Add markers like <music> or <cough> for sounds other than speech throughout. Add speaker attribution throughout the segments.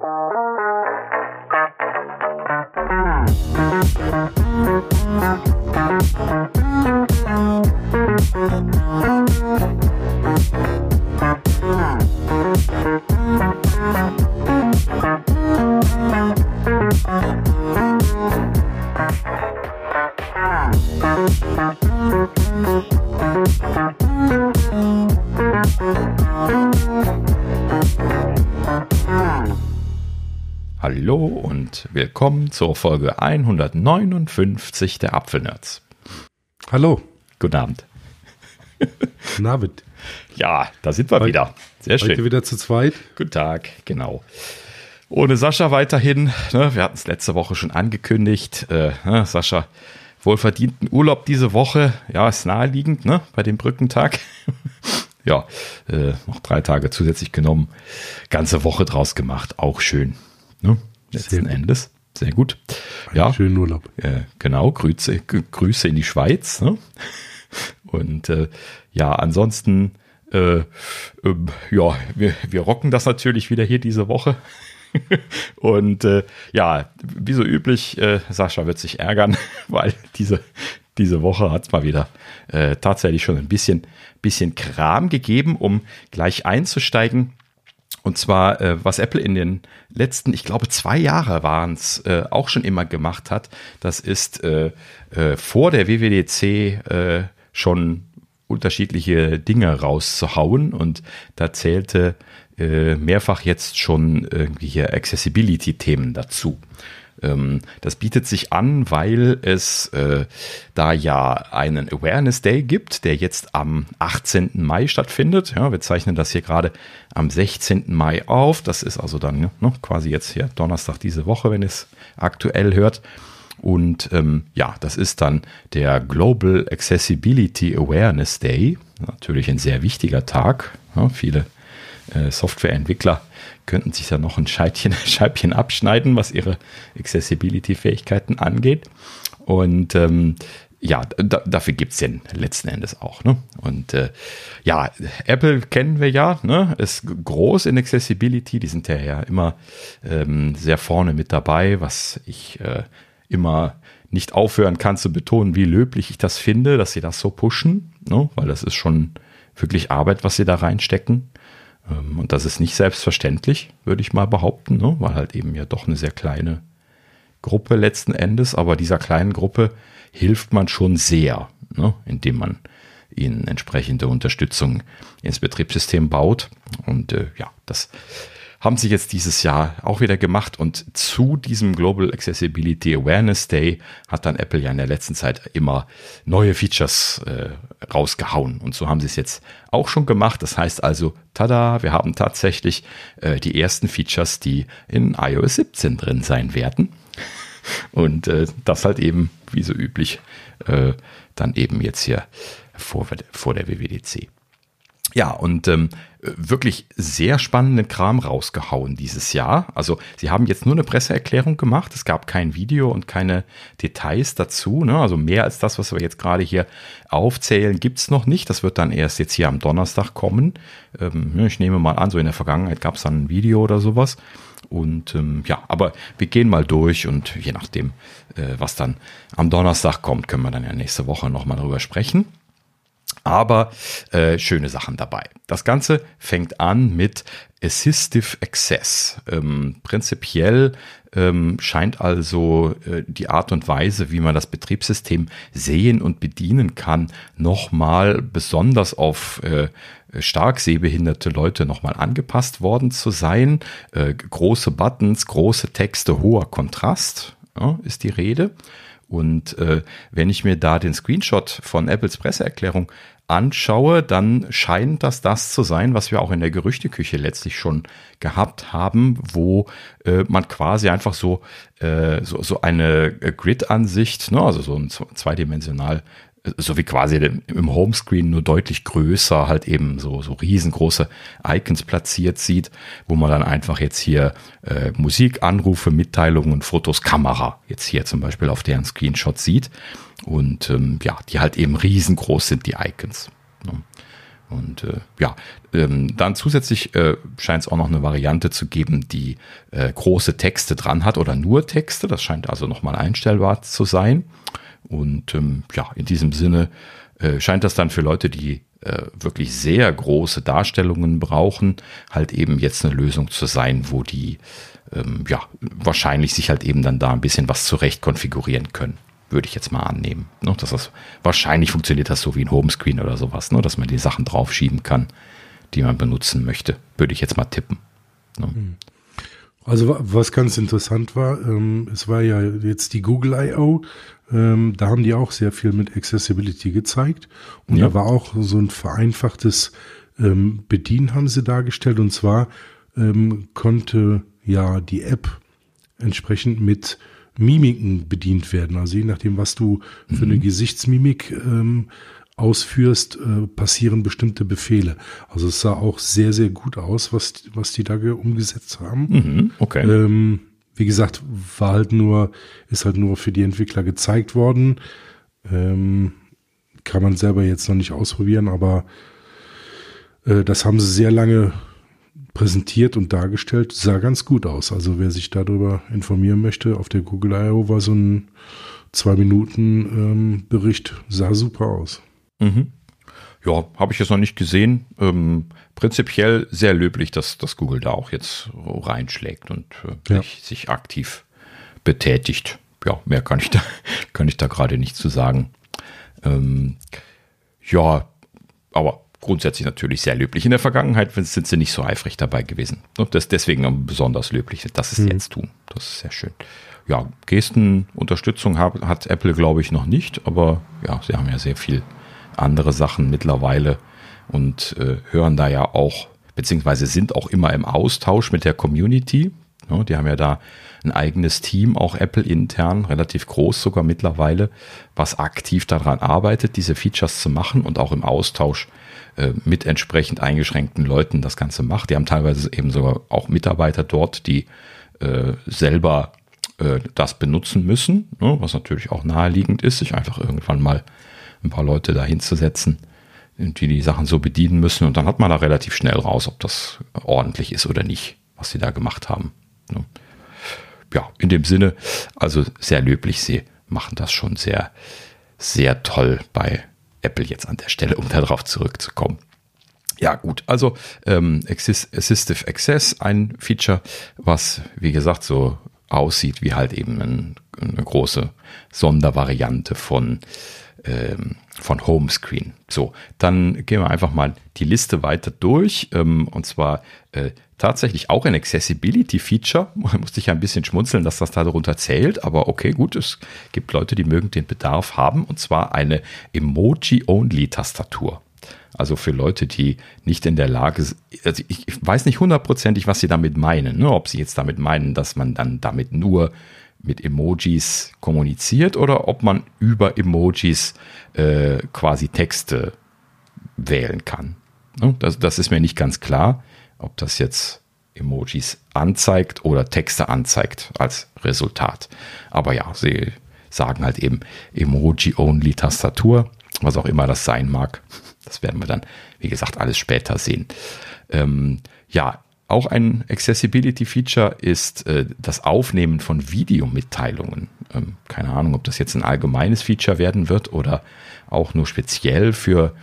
Speaker 1: Hallo und willkommen zur Folge 159 der Apfelnerds.
Speaker 2: Hallo.
Speaker 1: Guten Abend.
Speaker 2: Guten Abend.
Speaker 1: Ja, da sind wir
Speaker 2: Heute-
Speaker 1: wieder. Sehr schön.
Speaker 2: Heute wieder zu zweit.
Speaker 1: Guten Tag, genau. Ohne Sascha weiterhin. Ne, wir hatten es letzte Woche schon angekündigt. Äh, ne, Sascha, wohlverdienten Urlaub diese Woche. Ja, ist naheliegend, ne? Bei dem Brückentag. <laughs> ja, äh, noch drei Tage zusätzlich genommen. Ganze Woche draus gemacht. Auch schön. Ne? Letzten
Speaker 2: gut.
Speaker 1: Endes. Sehr gut. Ja,
Speaker 2: Schönen Urlaub.
Speaker 1: äh, genau, Grüße, Grüße in die Schweiz. Ne? <laughs> Und äh, ja, ansonsten, äh, ähm, ja, wir, wir rocken das natürlich wieder hier diese Woche. <laughs> Und äh, ja, wie so üblich, äh, Sascha wird sich ärgern, <laughs> weil diese, diese Woche hat es mal wieder äh, tatsächlich schon ein bisschen, bisschen Kram gegeben, um gleich einzusteigen. Und zwar, äh, was Apple in den letzten, ich glaube, zwei Jahre waren es, äh, auch schon immer gemacht hat. Das ist äh, äh, vor der WWDC äh, schon unterschiedliche Dinge rauszuhauen. Und da zählte äh, mehrfach jetzt schon irgendwie hier Accessibility-Themen dazu. Ähm, das bietet sich an, weil es äh, da ja einen Awareness Day gibt, der jetzt am 18. Mai stattfindet. Ja, wir zeichnen das hier gerade am 16. Mai auf. Das ist also dann ne, quasi jetzt hier Donnerstag diese Woche, wenn ihr es aktuell hört. Und ähm, ja, das ist dann der Global Accessibility Awareness Day. Natürlich ein sehr wichtiger Tag. Ja, viele äh, Softwareentwickler könnten sich da noch ein Scheibchen, <laughs> Scheibchen abschneiden, was ihre Accessibility-Fähigkeiten angeht. Und ähm, ja, da, dafür gibt's den letzten Endes auch. Ne? Und äh, ja, Apple kennen wir ja, ne? ist groß in Accessibility, die sind ja, ja immer ähm, sehr vorne mit dabei, was ich äh, immer nicht aufhören kann zu betonen, wie löblich ich das finde, dass sie das so pushen, ne? weil das ist schon wirklich Arbeit, was sie da reinstecken. Ähm, Und das ist nicht selbstverständlich, würde ich mal behaupten, ne? weil halt eben ja doch eine sehr kleine Gruppe letzten Endes, aber dieser kleinen Gruppe hilft man schon sehr, ne? indem man ihnen entsprechende Unterstützung ins Betriebssystem baut. Und äh, ja, das haben sie jetzt dieses Jahr auch wieder gemacht. Und zu diesem Global Accessibility Awareness Day hat dann Apple ja in der letzten Zeit immer neue Features äh, rausgehauen. Und so haben sie es jetzt auch schon gemacht. Das heißt also, tada, wir haben tatsächlich äh, die ersten Features, die in iOS 17 drin sein werden. Und äh, das halt eben, wie so üblich, äh, dann eben jetzt hier vor, vor der WWDC. Ja, und ähm, wirklich sehr spannenden Kram rausgehauen dieses Jahr. Also sie haben jetzt nur eine Presseerklärung gemacht. Es gab kein Video und keine Details dazu. Ne? Also mehr als das, was wir jetzt gerade hier aufzählen, gibt's noch nicht. Das wird dann erst jetzt hier am Donnerstag kommen. Ähm, ich nehme mal an, so in der Vergangenheit gab's dann ein Video oder sowas. Und ähm, ja, aber wir gehen mal durch und je nachdem, äh, was dann am Donnerstag kommt, können wir dann ja nächste Woche nochmal drüber sprechen. Aber äh, schöne Sachen dabei. Das Ganze fängt an mit Assistive Access. Ähm, prinzipiell ähm, scheint also äh, die Art und Weise, wie man das Betriebssystem sehen und bedienen kann, nochmal besonders auf äh, stark sehbehinderte Leute nochmal angepasst worden zu sein. Äh, große Buttons, große Texte, hoher Kontrast ja, ist die Rede. Und äh, wenn ich mir da den Screenshot von Apples Presseerklärung anschaue, dann scheint das das zu sein, was wir auch in der Gerüchteküche letztlich schon gehabt haben, wo äh, man quasi einfach so, äh, so, so eine Grid-Ansicht, ne, also so ein zweidimensional so wie quasi im Homescreen nur deutlich größer halt eben so, so riesengroße Icons platziert sieht, wo man dann einfach jetzt hier äh, Musik, Anrufe, Mitteilungen, Fotos, Kamera jetzt hier zum Beispiel auf deren Screenshot sieht und ähm, ja, die halt eben riesengroß sind, die Icons. Ne? Und äh, ja, ähm, dann zusätzlich äh, scheint es auch noch eine Variante zu geben, die äh, große Texte dran hat oder nur Texte. Das scheint also nochmal einstellbar zu sein. Und ähm, ja, in diesem Sinne äh, scheint das dann für Leute, die äh, wirklich sehr große Darstellungen brauchen, halt eben jetzt eine Lösung zu sein, wo die ähm, ja wahrscheinlich sich halt eben dann da ein bisschen was zurecht konfigurieren können würde ich jetzt mal annehmen. Ne? Dass das wahrscheinlich funktioniert das so wie ein Homescreen oder sowas, ne? dass man die Sachen draufschieben kann, die man benutzen möchte. Würde ich jetzt mal tippen. Ne? Hm.
Speaker 2: Also was ganz interessant war, ähm, es war ja jetzt die Google I.O., ähm, da haben die auch sehr viel mit Accessibility gezeigt und ja. da war auch so ein vereinfachtes ähm, Bedienen haben sie dargestellt und zwar ähm, konnte ja die App entsprechend mit Mimiken bedient werden. Also je nachdem, was du für eine mhm. Gesichtsmimik ähm, ausführst, äh, passieren bestimmte Befehle. Also es sah auch sehr, sehr gut aus, was, was die da umgesetzt haben.
Speaker 1: Mhm, okay.
Speaker 2: Ähm, wie gesagt, war halt nur, ist halt nur für die Entwickler gezeigt worden. Ähm, kann man selber jetzt noch nicht ausprobieren, aber äh, das haben sie sehr lange präsentiert und dargestellt, sah ganz gut aus. Also wer sich darüber informieren möchte, auf der Google I.O. war so ein zwei Minuten ähm, Bericht, sah super aus.
Speaker 1: Mhm. Ja, habe ich jetzt noch nicht gesehen. Ähm, prinzipiell sehr löblich, dass, dass Google da auch jetzt reinschlägt und äh, ja. sich, sich aktiv betätigt. Ja, mehr kann ich da, <laughs> kann ich da gerade nicht zu sagen. Ähm, ja, aber grundsätzlich natürlich sehr löblich. In der Vergangenheit sind sie nicht so eifrig dabei gewesen. Und das deswegen besonders löblich, dass sie es hm. jetzt tun. Das ist sehr schön. Ja, Gestenunterstützung hat, hat Apple, glaube ich, noch nicht, aber ja, sie haben ja sehr viel andere Sachen mittlerweile und äh, hören da ja auch, beziehungsweise sind auch immer im Austausch mit der Community. Ja, die haben ja da ein eigenes Team, auch Apple intern, relativ groß sogar mittlerweile, was aktiv daran arbeitet, diese Features zu machen und auch im Austausch äh, mit entsprechend eingeschränkten Leuten das Ganze macht. Die haben teilweise eben sogar auch Mitarbeiter dort, die äh, selber äh, das benutzen müssen, ne, was natürlich auch naheliegend ist, sich einfach irgendwann mal ein paar Leute da die die Sachen so bedienen müssen. Und dann hat man da relativ schnell raus, ob das ordentlich ist oder nicht, was sie da gemacht haben. Ne. Ja, in dem Sinne, also sehr löblich, sie machen das schon sehr, sehr toll bei Apple jetzt an der Stelle, um darauf zurückzukommen. Ja, gut, also ähm, Assistive Access, ein Feature, was, wie gesagt, so aussieht wie halt eben ein, eine große Sondervariante von, ähm, von Homescreen. So, dann gehen wir einfach mal die Liste weiter durch. Ähm, und zwar äh, tatsächlich auch ein Accessibility-Feature. <laughs> Musste ich ein bisschen schmunzeln, dass das da darunter zählt, aber okay, gut, es gibt Leute, die mögen den Bedarf haben, und zwar eine Emoji-Only-Tastatur. Also für Leute, die nicht in der Lage sind, also ich weiß nicht hundertprozentig, was sie damit meinen. Ne? Ob sie jetzt damit meinen, dass man dann damit nur mit Emojis kommuniziert oder ob man über Emojis äh, quasi Texte wählen kann. Ne? Das, das ist mir nicht ganz klar ob das jetzt Emojis anzeigt oder Texte anzeigt als Resultat. Aber ja, sie sagen halt eben Emoji-Only-Tastatur, was auch immer das sein mag. Das werden wir dann, wie gesagt, alles später sehen. Ähm, ja, auch ein Accessibility-Feature ist äh, das Aufnehmen von Videomitteilungen. Ähm, keine Ahnung, ob das jetzt ein allgemeines Feature werden wird oder auch nur speziell für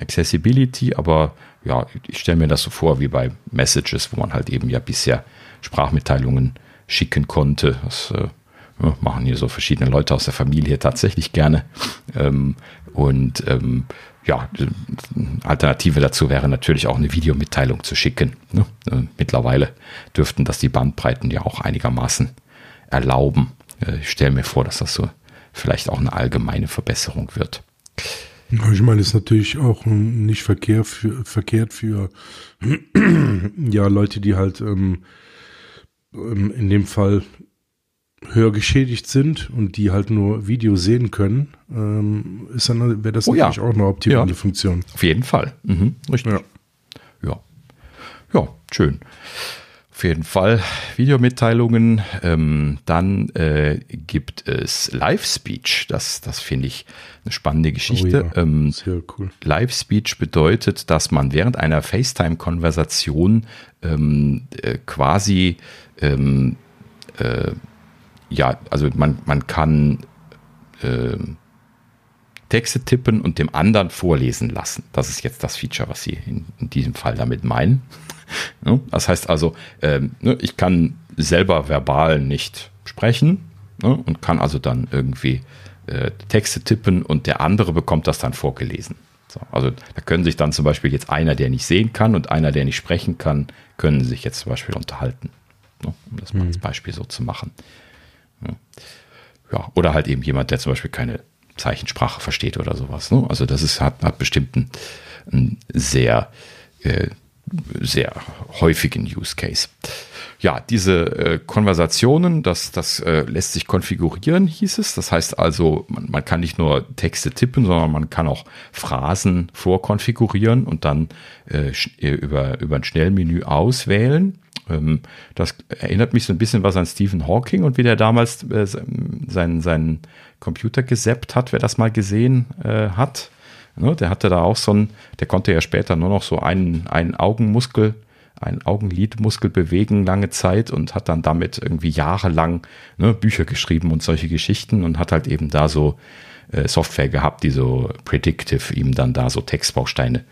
Speaker 1: Accessibility, aber ja, ich stelle mir das so vor wie bei Messages, wo man halt eben ja bisher Sprachmitteilungen schicken konnte. Das äh, machen hier so verschiedene Leute aus der Familie tatsächlich gerne. Ähm, und ähm, ja, Alternative dazu wäre natürlich auch eine Videomitteilung zu schicken. Ne? Äh, mittlerweile dürften das die Bandbreiten ja auch einigermaßen erlauben. Äh, ich stelle mir vor, dass das so vielleicht auch eine allgemeine Verbesserung wird.
Speaker 2: Ich meine, ist natürlich auch nicht verkehr für, verkehrt für <clears throat> ja Leute, die halt ähm, ähm, in dem Fall höher geschädigt sind und die halt nur Video sehen können, ähm, ist dann wäre das
Speaker 1: oh,
Speaker 2: natürlich
Speaker 1: ja.
Speaker 2: auch eine optimale ja. Funktion.
Speaker 1: Auf jeden Fall. Mhm, richtig. Ja. ja. Ja, schön. auf jeden Fall Videomitteilungen. Ähm, dann äh, gibt es Live-Speech. Das, das finde ich eine spannende Geschichte.
Speaker 2: Oh ähm, sehr cool.
Speaker 1: Live-Speech bedeutet, dass man während einer FaceTime-Konversation ähm, äh, quasi ähm, äh, ja, also man, man kann äh, Texte tippen und dem anderen vorlesen lassen. Das ist jetzt das Feature, was Sie in, in diesem Fall damit meinen. <laughs> Das heißt also, ähm, ne, ich kann selber verbal nicht sprechen ne, und kann also dann irgendwie äh, Texte tippen und der andere bekommt das dann vorgelesen. So, also da können sich dann zum Beispiel jetzt einer, der nicht sehen kann und einer, der nicht sprechen kann, können sich jetzt zum Beispiel unterhalten. Ne, um das mal als mhm. Beispiel so zu machen. Ja, oder halt eben jemand, der zum Beispiel keine Zeichensprache versteht oder sowas. Ne? Also das ist, hat, hat bestimmt einen, einen sehr, äh, sehr häufigen Use Case. Ja, diese äh, Konversationen, das, das äh, lässt sich konfigurieren, hieß es. Das heißt also, man, man kann nicht nur Texte tippen, sondern man kann auch Phrasen vorkonfigurieren und dann äh, äh über, über ein Schnellmenü auswählen. Ähm, das erinnert mich so ein bisschen was an Stephen Hawking und wie der damals äh, seinen, seinen Computer gesappt hat, wer das mal gesehen äh, hat. Ne, der hatte da auch so ein, der konnte ja später nur noch so einen, einen Augenmuskel, einen Augenlidmuskel bewegen lange Zeit und hat dann damit irgendwie jahrelang ne, Bücher geschrieben und solche Geschichten und hat halt eben da so Software gehabt, die so predictive ihm dann da so Textbausteine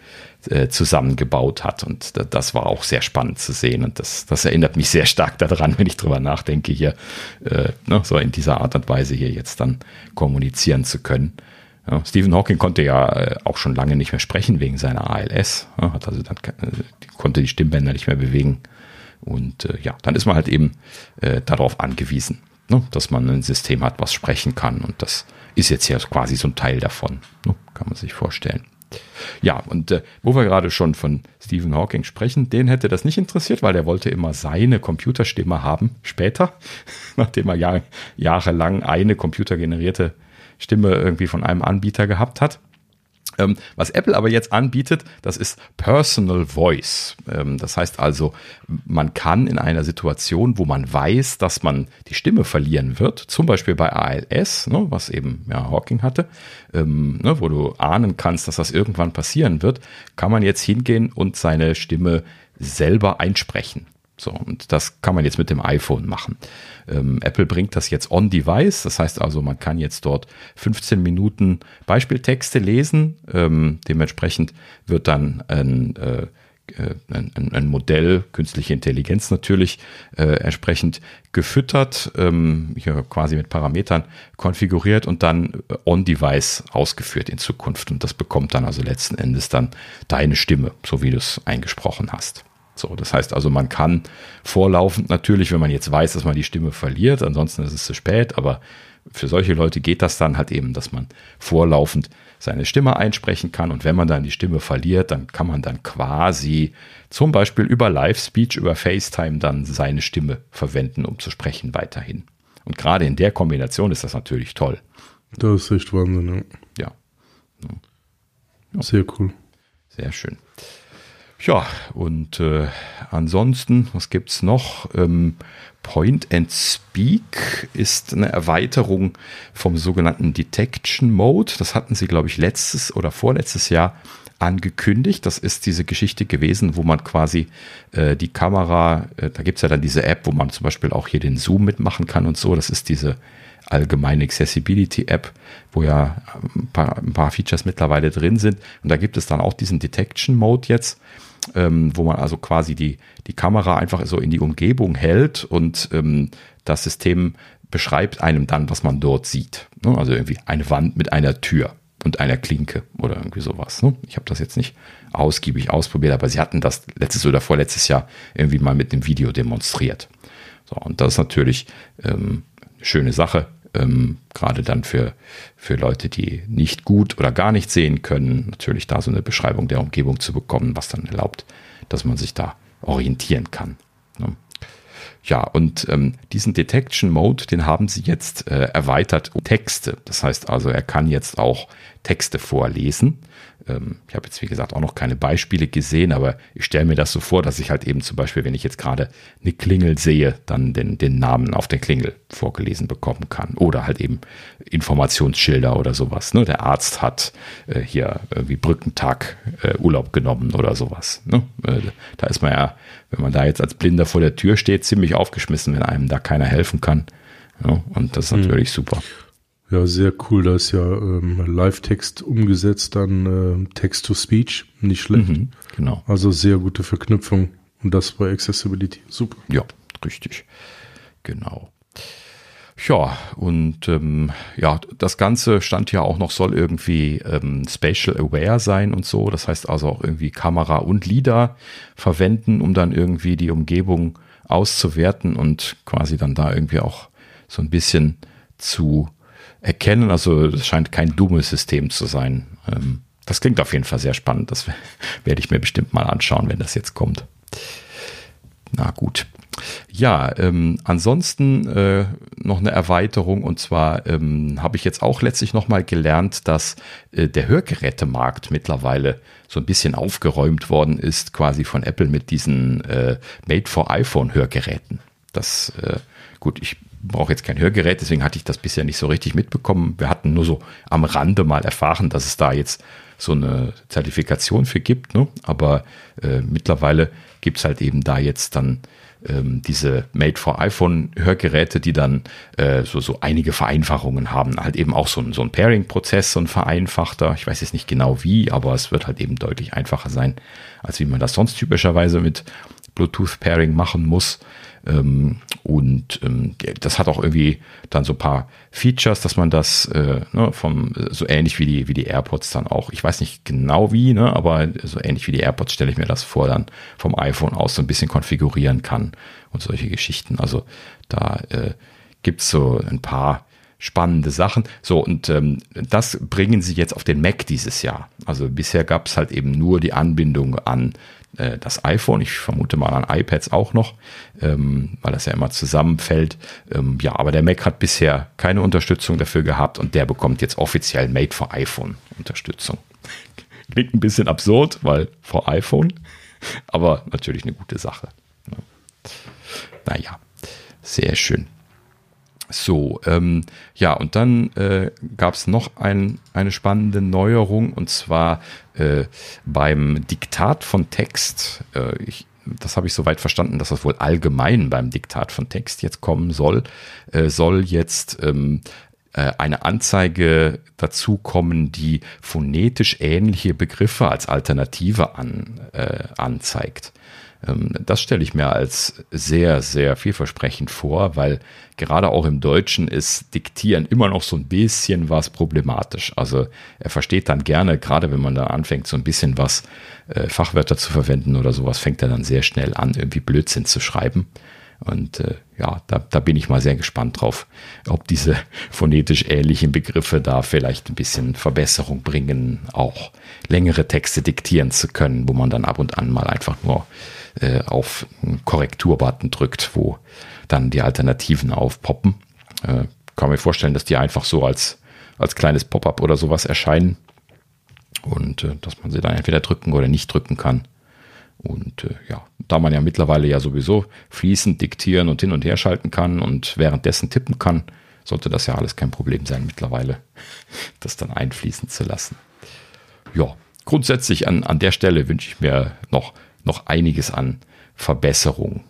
Speaker 1: äh, zusammengebaut hat. Und das war auch sehr spannend zu sehen. Und das, das erinnert mich sehr stark daran, wenn ich drüber nachdenke, hier äh, ne, so in dieser Art und Weise hier jetzt dann kommunizieren zu können. Ja, Stephen Hawking konnte ja äh, auch schon lange nicht mehr sprechen wegen seiner ALS. Ja, hat also dann äh, konnte die Stimmbänder nicht mehr bewegen. Und äh, ja, dann ist man halt eben äh, darauf angewiesen, ne, dass man ein System hat, was sprechen kann. Und das ist jetzt ja quasi so ein Teil davon. Ne, kann man sich vorstellen. Ja, und äh, wo wir gerade schon von Stephen Hawking sprechen, den hätte das nicht interessiert, weil der wollte immer seine Computerstimme haben, später, <laughs> nachdem er Jahr, jahrelang eine computergenerierte Stimme irgendwie von einem Anbieter gehabt hat. Ähm, was Apple aber jetzt anbietet, das ist Personal Voice. Ähm, das heißt also, man kann in einer Situation, wo man weiß, dass man die Stimme verlieren wird, zum Beispiel bei ALS, ne, was eben ja, Hawking hatte, ähm, ne, wo du ahnen kannst, dass das irgendwann passieren wird, kann man jetzt hingehen und seine Stimme selber einsprechen. So, und das kann man jetzt mit dem iPhone machen. Ähm, Apple bringt das jetzt on-device, das heißt also, man kann jetzt dort 15 Minuten Beispieltexte lesen. Ähm, dementsprechend wird dann ein, äh, äh ein, ein, Modell, künstliche Intelligenz natürlich, äh, entsprechend gefüttert, ähm, hier quasi mit Parametern konfiguriert und dann äh, on-device ausgeführt in Zukunft. Und das bekommt dann also letzten Endes dann deine Stimme, so wie du es eingesprochen hast. So, das heißt also, man kann vorlaufend natürlich, wenn man jetzt weiß, dass man die Stimme verliert, ansonsten ist es zu spät, aber für solche Leute geht das dann halt eben, dass man vorlaufend seine Stimme einsprechen kann und wenn man dann die Stimme verliert, dann kann man dann quasi zum Beispiel über Live-Speech, über FaceTime dann seine Stimme verwenden, um zu sprechen weiterhin. Und gerade in der Kombination ist das natürlich toll.
Speaker 2: Das ist echt Wahnsinn,
Speaker 1: ja.
Speaker 2: Ja. ja. Sehr cool.
Speaker 1: Sehr schön. Ja, und äh, ansonsten, was gibt's noch? Ähm, Point and Speak ist eine Erweiterung vom sogenannten Detection Mode. Das hatten sie, glaube ich, letztes oder vorletztes Jahr angekündigt. Das ist diese Geschichte gewesen, wo man quasi äh, die Kamera, äh, da gibt's ja dann diese App, wo man zum Beispiel auch hier den Zoom mitmachen kann und so. Das ist diese allgemeine Accessibility App, wo ja ein paar, ein paar Features mittlerweile drin sind. Und da gibt es dann auch diesen Detection Mode jetzt ähm, wo man also quasi die, die Kamera einfach so in die Umgebung hält und ähm, das System beschreibt einem dann, was man dort sieht. Ne? Also irgendwie eine Wand mit einer Tür und einer Klinke oder irgendwie sowas. Ne? Ich habe das jetzt nicht ausgiebig ausprobiert, aber sie hatten das letztes oder vorletztes Jahr irgendwie mal mit dem Video demonstriert. So, und das ist natürlich ähm, eine schöne Sache, ähm, gerade dann für, für Leute, die nicht gut oder gar nicht sehen können, natürlich da so eine Beschreibung der Umgebung zu bekommen, was dann erlaubt, dass man sich da orientieren kann. Ne? Ja, und ähm, diesen Detection Mode, den haben sie jetzt äh, erweitert um Texte. Das heißt also, er kann jetzt auch Texte vorlesen. Ähm, ich habe jetzt, wie gesagt, auch noch keine Beispiele gesehen, aber ich stelle mir das so vor, dass ich halt eben zum Beispiel, wenn ich jetzt gerade eine Klingel sehe, dann den, den Namen auf der Klingel vorgelesen bekommen kann. Oder halt eben Informationsschilder oder sowas. Ne? Der Arzt hat äh, hier irgendwie Brückentag äh, Urlaub genommen oder sowas. Ne? Äh, da ist man ja, wenn man da jetzt als Blinder vor der Tür steht, ziemlich aufgeschmissen, wenn einem da keiner helfen kann. Ja? Und das ist hm. natürlich hm. super.
Speaker 2: Ja, sehr cool. Da ist ja ähm, Live-Text umgesetzt, dann äh, Text-to-Speech. Nicht schlecht. Mhm,
Speaker 1: genau.
Speaker 2: Also sehr gute Verknüpfung. Und das bei Accessibility. Super.
Speaker 1: Ja, richtig. Genau. Ja, und ähm, ja, das Ganze stand ja auch noch, soll irgendwie ähm, spatial aware sein und so. Das heißt also auch irgendwie Kamera und LIDAR verwenden, um dann irgendwie die Umgebung auszuwerten und quasi dann da irgendwie auch so ein bisschen zu erkennen. Also es scheint kein dummes System zu sein. Ähm, das klingt auf jeden Fall sehr spannend. Das <laughs> werde ich mir bestimmt mal anschauen, wenn das jetzt kommt. Na gut. Ja, ähm, ansonsten äh, noch eine Erweiterung und zwar ähm, habe ich jetzt auch letztlich nochmal gelernt, dass äh, der Hörgerätemarkt mittlerweile so ein bisschen aufgeräumt worden ist, quasi von Apple mit diesen äh, Made for iPhone Hörgeräten. Das äh, gut, ich brauche jetzt kein Hörgerät, deswegen hatte ich das bisher nicht so richtig mitbekommen. Wir hatten nur so am Rande mal erfahren, dass es da jetzt so eine Zertifikation für gibt. Ne? Aber äh, mittlerweile gibt es halt eben da jetzt dann ähm, diese Made for iPhone Hörgeräte, die dann äh, so, so einige Vereinfachungen haben. Halt eben auch so ein, so ein Pairing-Prozess, so ein vereinfachter. Ich weiß jetzt nicht genau wie, aber es wird halt eben deutlich einfacher sein, als wie man das sonst typischerweise mit Bluetooth Pairing machen muss. Ähm, und ähm, das hat auch irgendwie dann so ein paar Features, dass man das äh, ne, vom so ähnlich wie die wie die AirPods dann auch. Ich weiß nicht genau wie, ne, aber so ähnlich wie die AirPods stelle ich mir das vor, dann vom iPhone aus so ein bisschen konfigurieren kann und solche Geschichten. Also da äh, gibt's so ein paar spannende Sachen. So, und ähm, das bringen sie jetzt auf den Mac dieses Jahr. Also bisher gab es halt eben nur die Anbindung an äh, das iPhone, ich vermute mal an iPads auch noch, ähm, weil das ja immer zusammenfällt. Ähm, ja, aber der Mac hat bisher keine Unterstützung dafür gehabt und der bekommt jetzt offiziell Made for iPhone Unterstützung. <laughs> Klingt ein bisschen absurd, weil for iPhone, aber natürlich eine gute Sache. Ne? Naja, sehr schön. So, ähm, ja, und dann äh, gab es noch ein, eine spannende Neuerung und zwar äh, beim Diktat von Text. Äh, ich, das habe ich soweit verstanden, dass das wohl allgemein beim Diktat von Text jetzt kommen soll. Äh, soll jetzt ähm, äh, eine Anzeige dazu kommen, die phonetisch ähnliche Begriffe als Alternative an, äh, anzeigt. Ähm, das stelle ich mir als sehr, sehr vielversprechend vor, weil gerade auch im Deutschen ist Diktieren immer noch so ein bisschen was problematisch. Also er versteht dann gerne, gerade wenn man da anfängt, so ein bisschen was äh, Fachwörter zu verwenden oder sowas, fängt er dann sehr schnell an, irgendwie Blödsinn zu schreiben. Und äh, ja, da, da bin ich mal sehr gespannt drauf, ob diese <laughs> phonetisch ähnlichen Begriffe da vielleicht ein bisschen Verbesserung bringen, auch längere Texte diktieren zu können, wo man dann ab und an mal einfach nur äh, auf einen Korrekturbutton drückt, wo dann die Alternativen aufpoppen. Äh, kann mir vorstellen, dass die einfach so als, als kleines Pop-up oder sowas erscheinen und äh, dass man sie dann entweder drücken oder nicht drücken kann. Und äh, ja, da man ja mittlerweile ja sowieso fließend diktieren und hin und her schalten kann und währenddessen tippen kann, sollte das ja alles kein Problem sein mittlerweile, <laughs> das dann einfließen zu lassen. Ja, grundsätzlich an, an der Stelle wünsche ich mir noch noch einiges an Verbesserung.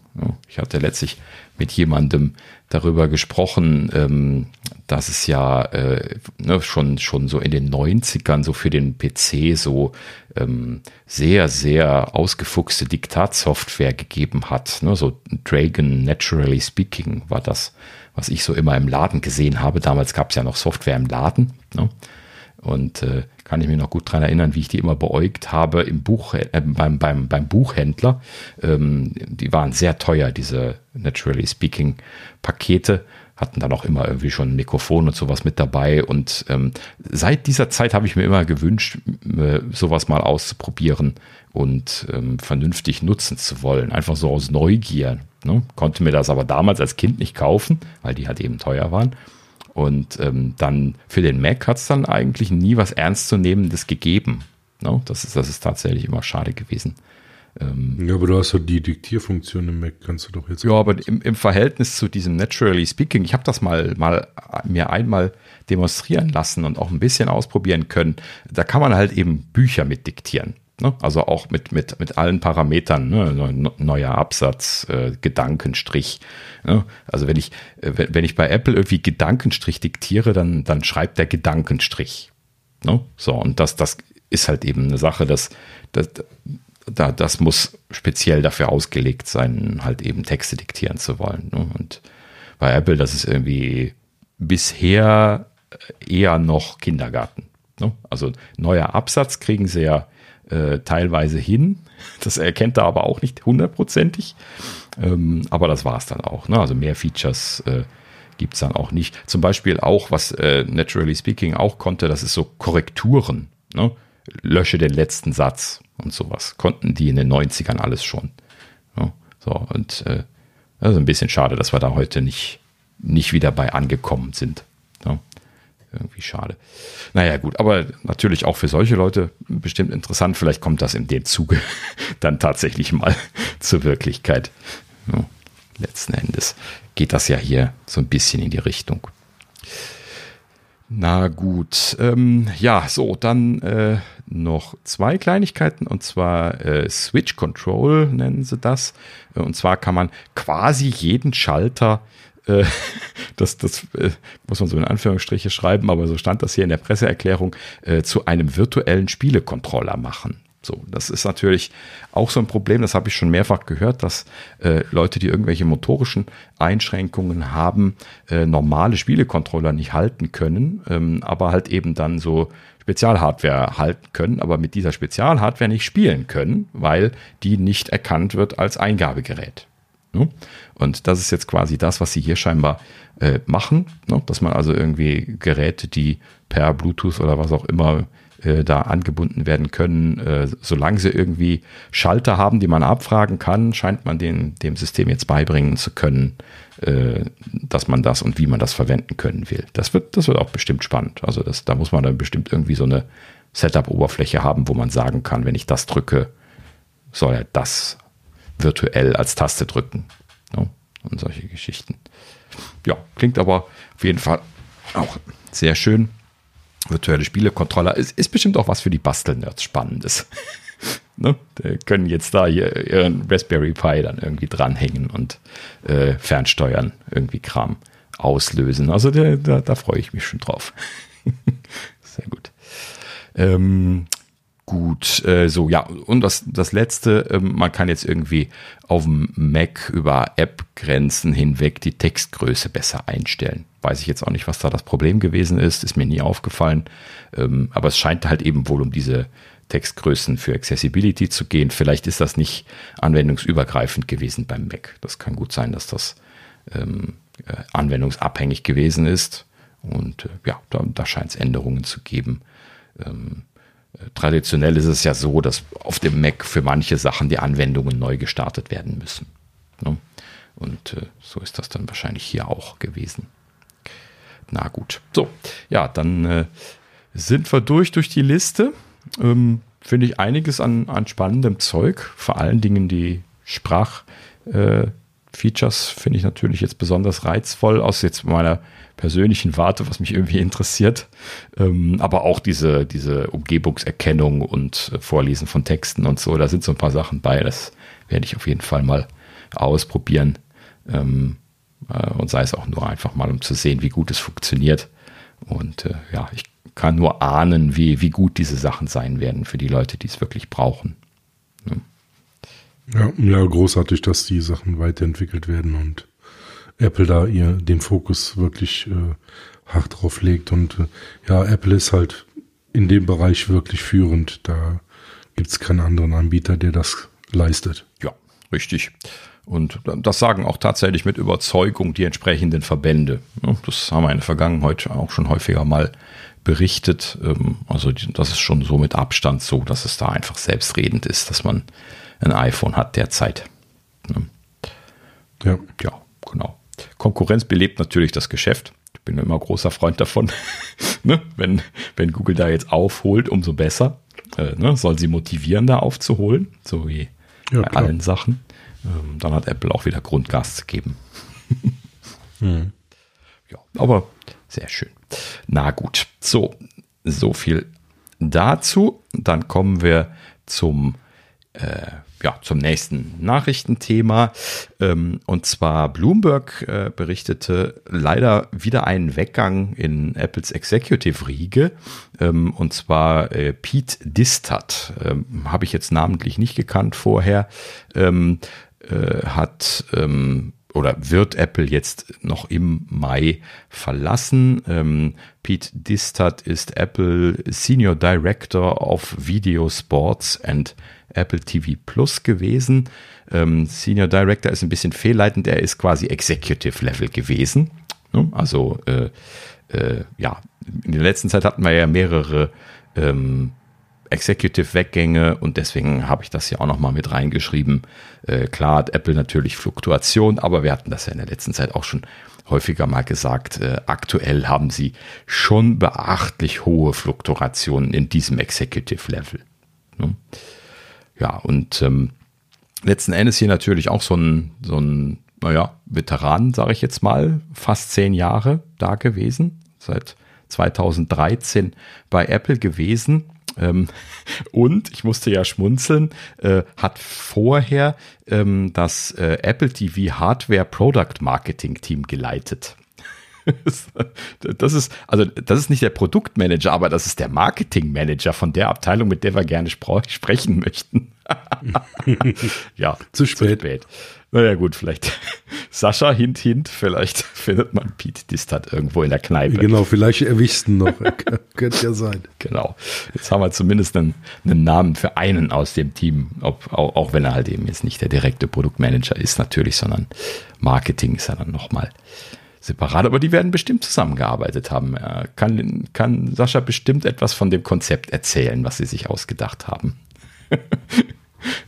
Speaker 1: Ich hatte letztlich mit jemandem darüber gesprochen, ähm, dass es ja äh, ne, schon, schon so in den 90ern so für den PC so ähm, sehr, sehr ausgefuchste Diktatsoftware gegeben hat. Ne? So Dragon Naturally Speaking war das, was ich so immer im Laden gesehen habe. Damals gab es ja noch Software im Laden. Ne? Und äh, kann ich mich noch gut dran erinnern, wie ich die immer beäugt habe im Buch, äh, beim, beim, beim Buchhändler. Ähm, die waren sehr teuer, diese Naturally Speaking Pakete hatten dann auch immer irgendwie schon ein Mikrofon und sowas mit dabei. Und ähm, seit dieser Zeit habe ich mir immer gewünscht, äh, sowas mal auszuprobieren und ähm, vernünftig nutzen zu wollen. Einfach so aus Neugier. Ne? Konnte mir das aber damals als Kind nicht kaufen, weil die halt eben teuer waren. Und ähm, dann für den Mac hat es dann eigentlich nie was Ernstzunehmendes gegeben. No? Das, ist, das ist tatsächlich immer schade gewesen.
Speaker 2: Ähm, ja, aber du hast ja die Diktierfunktion im Mac, kannst du doch jetzt.
Speaker 1: Ja, aber im, im Verhältnis zu diesem Naturally Speaking, ich habe das mal, mal mir einmal demonstrieren lassen und auch ein bisschen ausprobieren können. Da kann man halt eben Bücher mit diktieren. Ne? Also auch mit, mit, mit allen Parametern, ne? neuer Absatz, äh, Gedankenstrich. Ne? Also wenn ich, äh, wenn ich bei Apple irgendwie Gedankenstrich diktiere, dann, dann schreibt der Gedankenstrich. Ne? So, und das, das ist halt eben eine Sache, dass, dass da, das muss speziell dafür ausgelegt sein, halt eben Texte diktieren zu wollen. Ne? Und bei Apple, das ist irgendwie bisher eher noch Kindergarten. Ne? Also neuer Absatz kriegen sie ja äh, teilweise hin. Das erkennt er aber auch nicht hundertprozentig. Ähm, aber das war es dann auch. Ne? Also mehr Features äh, gibt es dann auch nicht. Zum Beispiel auch, was äh, Naturally Speaking auch konnte, das ist so Korrekturen. Ne? Lösche den letzten Satz und sowas. Konnten die in den 90ern alles schon. Ja, so, und äh, das ist ein bisschen schade, dass wir da heute nicht, nicht wieder bei angekommen sind. Irgendwie schade. Naja, gut, aber natürlich auch für solche Leute bestimmt interessant. Vielleicht kommt das in dem Zuge <laughs> dann tatsächlich mal <laughs> zur Wirklichkeit. Ja, letzten Endes geht das ja hier so ein bisschen in die Richtung. Na gut, ähm, ja, so, dann äh, noch zwei Kleinigkeiten und zwar äh, Switch Control nennen sie das. Und zwar kann man quasi jeden Schalter, äh, <laughs> das, das äh, muss man so in Anführungsstriche schreiben, aber so stand das hier in der Presseerklärung, äh, zu einem virtuellen Spielecontroller machen. So, das ist natürlich auch so ein Problem, das habe ich schon mehrfach gehört, dass äh, Leute, die irgendwelche motorischen Einschränkungen haben, äh, normale Spielecontroller nicht halten können, ähm, aber halt eben dann so Spezialhardware halten können, aber mit dieser Spezialhardware nicht spielen können, weil die nicht erkannt wird als Eingabegerät. Ne? Und das ist jetzt quasi das, was sie hier scheinbar äh, machen, ne? dass man also irgendwie Geräte, die per Bluetooth oder was auch immer äh, da angebunden werden können. Äh, solange sie irgendwie Schalter haben, die man abfragen kann, scheint man den, dem System jetzt beibringen zu können, äh, dass man das und wie man das verwenden können will. Das wird, das wird auch bestimmt spannend. Also das, da muss man dann bestimmt irgendwie so eine Setup-Oberfläche haben, wo man sagen kann, wenn ich das drücke, soll er das virtuell als Taste drücken. Und solche Geschichten. Ja, klingt aber auf jeden Fall auch sehr schön virtuelle Spielecontroller ist, ist bestimmt auch was für die Bastelnerds Spannendes. <laughs> ne? Die können jetzt da hier ihren Raspberry Pi dann irgendwie dranhängen und äh, fernsteuern, irgendwie Kram auslösen. Also da, da, da freue ich mich schon drauf. <laughs> Sehr gut. Ähm, gut, äh, so ja, und das, das letzte, äh, man kann jetzt irgendwie auf dem Mac über App-Grenzen hinweg die Textgröße besser einstellen. Weiß ich jetzt auch nicht, was da das Problem gewesen ist, ist mir nie aufgefallen. Ähm, aber es scheint halt eben wohl um diese Textgrößen für Accessibility zu gehen. Vielleicht ist das nicht anwendungsübergreifend gewesen beim Mac. Das kann gut sein, dass das ähm, äh, anwendungsabhängig gewesen ist. Und äh, ja, da, da scheint es Änderungen zu geben. Ähm, äh, traditionell ist es ja so, dass auf dem Mac für manche Sachen die Anwendungen neu gestartet werden müssen. Ne? Und äh, so ist das dann wahrscheinlich hier auch gewesen. Na gut. So, ja, dann äh, sind wir durch durch die Liste. Ähm, Finde ich einiges an, an spannendem Zeug. Vor allen Dingen die Sprachfeatures äh, finde ich natürlich jetzt besonders reizvoll aus jetzt meiner persönlichen Warte, was mich irgendwie interessiert. Ähm, aber auch diese, diese Umgebungserkennung und äh, Vorlesen von Texten und so, da sind so ein paar Sachen bei. Das werde ich auf jeden Fall mal ausprobieren. Ähm, äh, und sei es auch nur einfach mal, um zu sehen, wie gut es funktioniert. Und äh, ja, ich kann nur ahnen, wie, wie gut diese Sachen sein werden für die Leute, die es wirklich brauchen.
Speaker 2: Ne? Ja, ja, großartig, dass die Sachen weiterentwickelt werden und Apple da ihr den Fokus wirklich äh, hart drauf legt. Und äh, ja, Apple ist halt in dem Bereich wirklich führend. Da gibt es keinen anderen Anbieter, der das leistet.
Speaker 1: Ja, richtig. Und das sagen auch tatsächlich mit Überzeugung die entsprechenden Verbände. Das haben wir in der Vergangenheit auch schon häufiger mal berichtet. Ähm, also das ist schon so mit Abstand so, dass es da einfach selbstredend ist, dass man ein iPhone hat derzeit. Ja, ja genau. Konkurrenz belebt natürlich das Geschäft. bin immer großer Freund davon. <laughs> ne? wenn, wenn Google da jetzt aufholt, umso besser. Äh, ne? Soll sie motivieren, da aufzuholen, so wie ja, bei klar. allen Sachen. Ähm, dann hat Apple auch wieder Grundgas zu geben. <laughs> hm. Ja, aber sehr schön. Na gut, so, so viel dazu. Dann kommen wir zum äh, ja, zum nächsten Nachrichtenthema. Ähm, und zwar Bloomberg äh, berichtete leider wieder einen Weggang in Apples Executive-Riege. Ähm, und zwar äh, Pete Distat. Ähm, Habe ich jetzt namentlich nicht gekannt vorher. Ähm, äh, hat ähm, oder wird Apple jetzt noch im Mai verlassen. Ähm, Pete Distat ist Apple Senior Director of Video Sports and Apple TV Plus gewesen. Ähm, Senior Director ist ein bisschen fehlleitend, er ist quasi Executive Level gewesen. Ne? Also äh, äh, ja, in der letzten Zeit hatten wir ja mehrere ähm, Executive-Weggänge und deswegen habe ich das hier auch nochmal mit reingeschrieben. Äh, klar hat Apple natürlich Fluktuation, aber wir hatten das ja in der letzten Zeit auch schon häufiger mal gesagt. Äh, aktuell haben sie schon beachtlich hohe Fluktuationen in diesem Executive-Level. Ne? Ja, und ähm, letzten Endes hier natürlich auch so ein, so ein naja, Veteran, sage ich jetzt mal, fast zehn Jahre da gewesen, seit 2013 bei Apple gewesen. Ähm, und ich musste ja schmunzeln, äh, hat vorher ähm, das äh, Apple TV Hardware Product Marketing Team geleitet. <laughs> das ist, also das ist nicht der Produktmanager, aber das ist der Marketingmanager von der Abteilung, mit der wir gerne sprechen möchten. <laughs> ja, zu spät. zu spät. Naja, gut, vielleicht <laughs> Sascha, hint, hint, vielleicht <laughs> findet man Pete Distat irgendwo in der Kneipe.
Speaker 2: Genau, vielleicht erwischt ihn noch. <laughs> Könnte ja sein.
Speaker 1: Genau. Jetzt haben wir zumindest einen, einen Namen für einen aus dem Team, ob, auch, auch, wenn er halt eben jetzt nicht der direkte Produktmanager ist, natürlich, sondern Marketing ist er dann nochmal separat, aber die werden bestimmt zusammengearbeitet haben. Kann, kann Sascha bestimmt etwas von dem Konzept erzählen, was sie sich ausgedacht haben.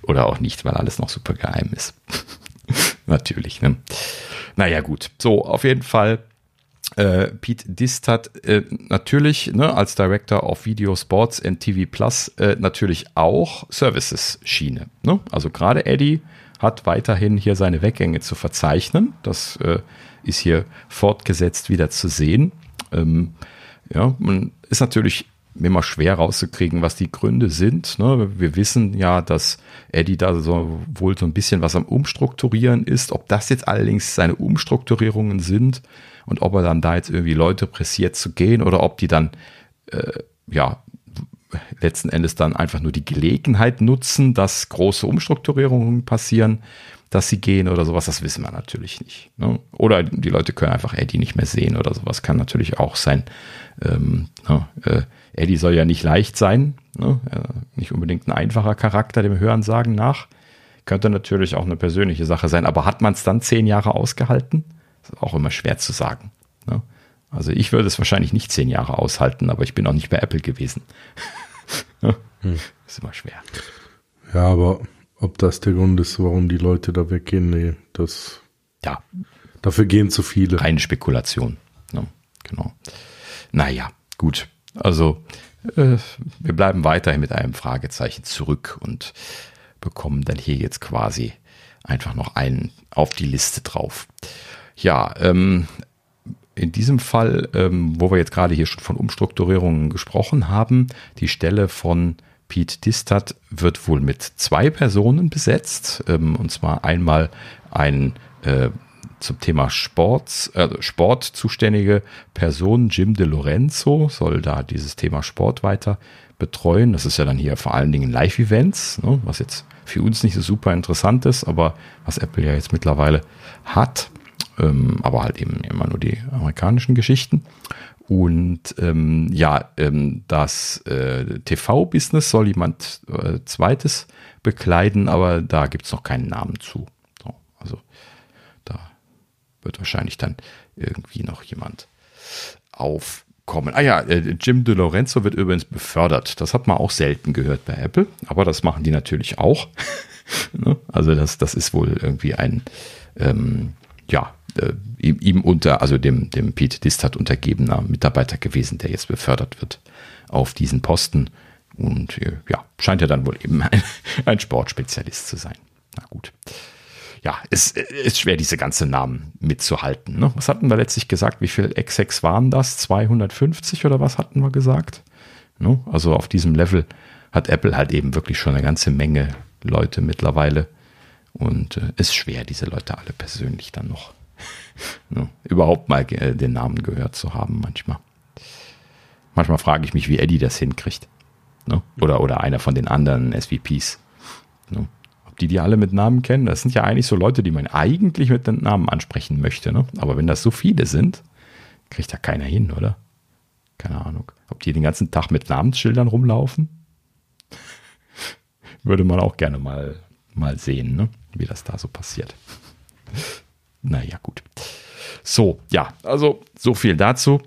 Speaker 1: Oder auch nicht, weil alles noch super geheim ist. <laughs> Natürlich, ne? Naja, gut. So, auf jeden Fall. Äh, Pete Dist hat äh, natürlich ne, als Director of Video Sports and TV Plus äh, natürlich auch Services-Schiene. Ne? Also gerade Eddie hat weiterhin hier seine Weggänge zu verzeichnen. Das äh, ist hier fortgesetzt wieder zu sehen. Ähm, ja, man ist natürlich immer schwer rauszukriegen, was die Gründe sind. Ne? Wir wissen ja, dass Eddie da so wohl so ein bisschen was am Umstrukturieren ist. Ob das jetzt allerdings seine Umstrukturierungen sind und ob er dann da jetzt irgendwie Leute pressiert zu gehen oder ob die dann äh, ja letzten Endes dann einfach nur die Gelegenheit nutzen, dass große Umstrukturierungen passieren, dass sie gehen oder sowas, das wissen wir natürlich nicht. Ne? Oder die Leute können einfach Eddie nicht mehr sehen oder sowas, kann natürlich auch sein. Ähm, ne? äh, Eddie soll ja nicht leicht sein, ne? nicht unbedingt ein einfacher Charakter dem Hörensagen nach. Könnte natürlich auch eine persönliche Sache sein, aber hat man es dann zehn Jahre ausgehalten? Das ist auch immer schwer zu sagen. Ne? Also ich würde es wahrscheinlich nicht zehn Jahre aushalten, aber ich bin auch nicht bei Apple gewesen. <laughs> hm. Ist immer schwer.
Speaker 2: Ja, aber ob das der Grund ist, warum die Leute da weggehen, nee, das.
Speaker 1: Ja.
Speaker 2: Dafür gehen zu viele.
Speaker 1: Keine Spekulation. Ne? Genau. Naja, gut. Also, äh, wir bleiben weiterhin mit einem Fragezeichen zurück und bekommen dann hier jetzt quasi einfach noch einen auf die Liste drauf. Ja, ähm, in diesem Fall, ähm, wo wir jetzt gerade hier schon von Umstrukturierungen gesprochen haben, die Stelle von Pete Distat wird wohl mit zwei Personen besetzt. Ähm, und zwar einmal ein äh, zum Thema Sports, äh, Sport zuständige Person, Jim De Lorenzo, soll da dieses Thema Sport weiter betreuen. Das ist ja dann hier vor allen Dingen Live-Events, ne, was jetzt für uns nicht so super interessant ist, aber was Apple ja jetzt mittlerweile hat. Ähm, aber halt eben immer nur die amerikanischen Geschichten. Und ähm, ja, ähm, das äh, TV-Business soll jemand äh, zweites bekleiden, aber da gibt es noch keinen Namen zu. Wird wahrscheinlich dann irgendwie noch jemand aufkommen. Ah ja, äh, Jim De Lorenzo wird übrigens befördert. Das hat man auch selten gehört bei Apple, aber das machen die natürlich auch. <laughs> Ne? also das, das ist wohl irgendwie ein, ähm, ja, äh, ihm, ihm unter, also dem, dem Pete Distat untergebener Mitarbeiter gewesen, der jetzt befördert wird auf diesen Posten. Und äh, ja, scheint er dann wohl eben <laughs> ein, ein Sportspezialist zu sein. Na gut. Ja, es ist schwer, diese ganzen Namen mitzuhalten. Ne? Was hatten wir letztlich gesagt? Wie viel Execs waren das? 250 oder was hatten wir gesagt? Ne? Also auf diesem Level hat Apple halt eben wirklich schon eine ganze Menge Leute mittlerweile. Und es äh, ist schwer, diese Leute alle persönlich dann noch <laughs> ne, überhaupt mal äh, den Namen gehört zu haben manchmal. Manchmal frage ich mich, wie Eddie das hinkriegt. Ne? Oder, oder einer von den anderen SVPs. Die die alle mit Namen kennen? Das sind ja eigentlich so Leute, die man eigentlich mit den Namen ansprechen möchte. Ne? Aber wenn das so viele sind, kriegt da keiner hin, oder? Keine Ahnung. Ob die den ganzen Tag mit Namensschildern rumlaufen? <laughs> Würde man auch gerne mal, mal sehen, ne? wie das da so passiert. <laughs> naja, gut. So, ja, also so viel dazu.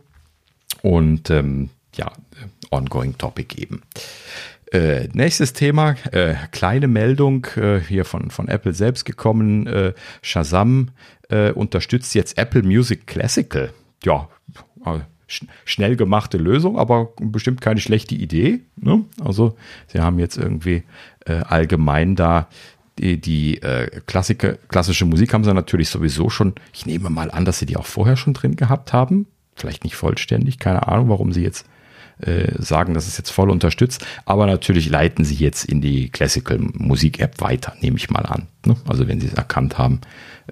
Speaker 1: Und ähm, ja, ongoing Topic eben. Äh, nächstes Thema, äh, kleine Meldung äh, hier von, von Apple selbst gekommen. Äh, Shazam äh, unterstützt jetzt Apple Music Classical. Ja, äh, sch schnell gemachte Lösung, aber bestimmt keine schlechte Idee. Ne? Also sie haben jetzt irgendwie allgemein da die, die Klassike, klassische Musik haben sie natürlich sowieso schon. Ich nehme mal an, dass sie die auch vorher schon drin gehabt haben vielleicht nicht vollständig, keine Ahnung, warum sie jetzt äh, sagen, dass es jetzt voll unterstützt, aber natürlich leiten sie jetzt in die Classical Musik App weiter, nehme ich mal an. Ne? Also wenn sie es erkannt haben,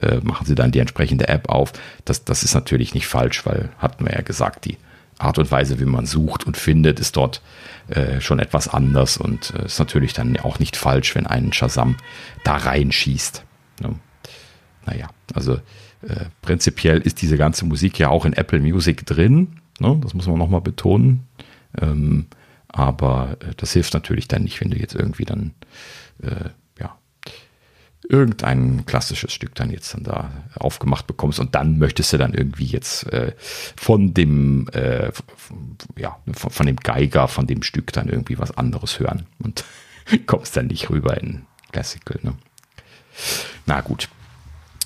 Speaker 1: äh, machen sie dann die entsprechende App auf. Das, das ist natürlich nicht falsch, weil hatten wir ja gesagt, die Art und Weise, wie man sucht und findet, ist dort äh, schon etwas anders und äh, ist natürlich dann auch nicht falsch, wenn ein Shazam da reinschießt. Ne? Naja, also äh, prinzipiell ist diese ganze Musik ja auch in Apple Music drin. Ne? Das muss man nochmal betonen. Ähm, aber äh, das hilft natürlich dann nicht, wenn du jetzt irgendwie dann äh, ja irgendein klassisches Stück dann jetzt dann da aufgemacht bekommst und dann möchtest du dann irgendwie jetzt äh, von dem äh, ja von, von, dem Geiger von dem Stück dann irgendwie was anderes hören und <laughs> kommst dann nicht rüber in Classical. Ne? Na gut.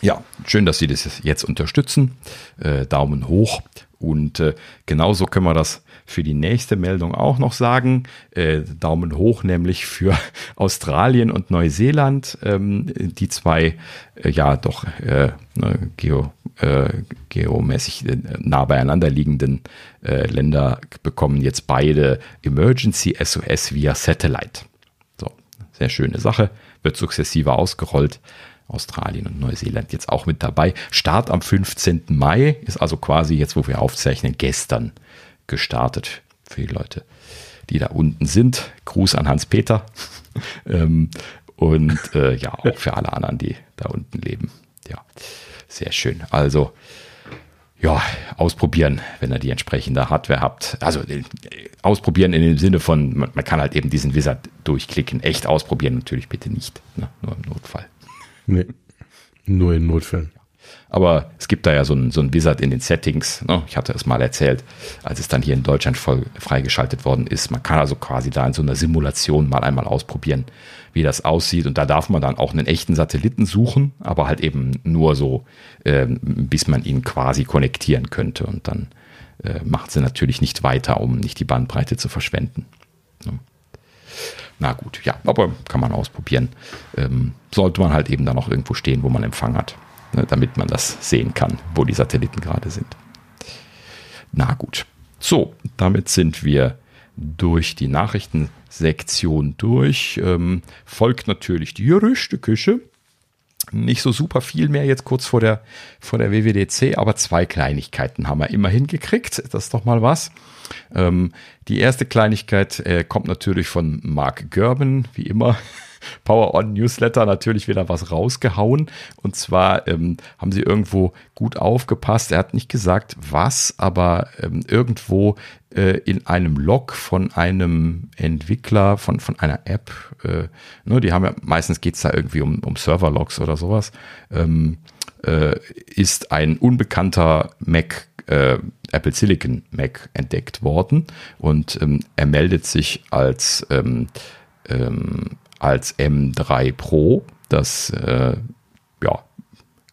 Speaker 1: Ja, schön, dass Sie das jetzt unterstützen. Äh, Daumen hoch. Und äh, genauso können wir das für die nächste Meldung auch noch sagen. Äh, Daumen hoch nämlich für <laughs> Australien und Neuseeland, ähm, die zwei äh, ja doch äh, ne, geo, äh, geomäßig äh, nah beieinander liegenden äh, Länder bekommen jetzt beide Emergency SOS via Satellite. So, sehr schöne Sache, wird sukzessive ausgerollt. Australien und Neuseeland jetzt auch mit dabei. Start am 15. Mai ist also quasi jetzt, wo wir aufzeichnen, gestern gestartet für die Leute, die da unten sind. Gruß an Hans-Peter <laughs> ähm, und äh, ja, auch für alle anderen, die da unten leben. Ja, sehr schön. Also, ja, ausprobieren, wenn ihr die entsprechende Hardware habt. Also äh, ausprobieren in dem Sinne von, man, man, kann halt eben diesen Wizard durchklicken. Echt ausprobieren natürlich bitte nicht, ne? nur im Notfall.
Speaker 2: Nee, nur in Notfällen.
Speaker 1: Aber es gibt da ja so ein, so Wizard in den Settings. Ne? Ich hatte es mal erzählt, als es dann hier in Deutschland voll freigeschaltet worden ist. Man kann also quasi da in so einer Simulation mal einmal ausprobieren, wie das aussieht. Und da darf man dann auch einen echten Satelliten suchen, aber halt eben nur so, äh, bis man ihn quasi konnektieren könnte. Und dann äh, macht sie natürlich nicht weiter, um nicht die Bandbreite zu verschwenden. Ne? Na gut, ja, aber kann man ausprobieren. Ähm, sollte man halt eben dann auch irgendwo stehen, wo man Empfang hat, ne, damit man das sehen kann, wo die Satelliten gerade sind. Na gut. So, damit sind wir durch die Nachrichtensektion durch. Ähm, folgt natürlich die jürische Küche. Nicht so super viel mehr jetzt kurz vor der, vor der WWDC, aber zwei Kleinigkeiten haben wir immerhin gekriegt. Das ist doch mal was. Ähm, die erste Kleinigkeit äh, kommt natürlich von Mark Gerben, wie immer. Power On Newsletter natürlich wieder was rausgehauen. Und zwar ähm, haben sie irgendwo gut aufgepasst. Er hat nicht gesagt, was, aber ähm, irgendwo äh, in einem Log von einem Entwickler, von, von einer App, äh, ne, die haben ja, meistens geht es da irgendwie um, um Server-Logs oder sowas, ähm, äh, ist ein unbekannter Mac äh, Apple Silicon Mac entdeckt worden und ähm, er meldet sich als, ähm, ähm, als M3 Pro, das äh, ja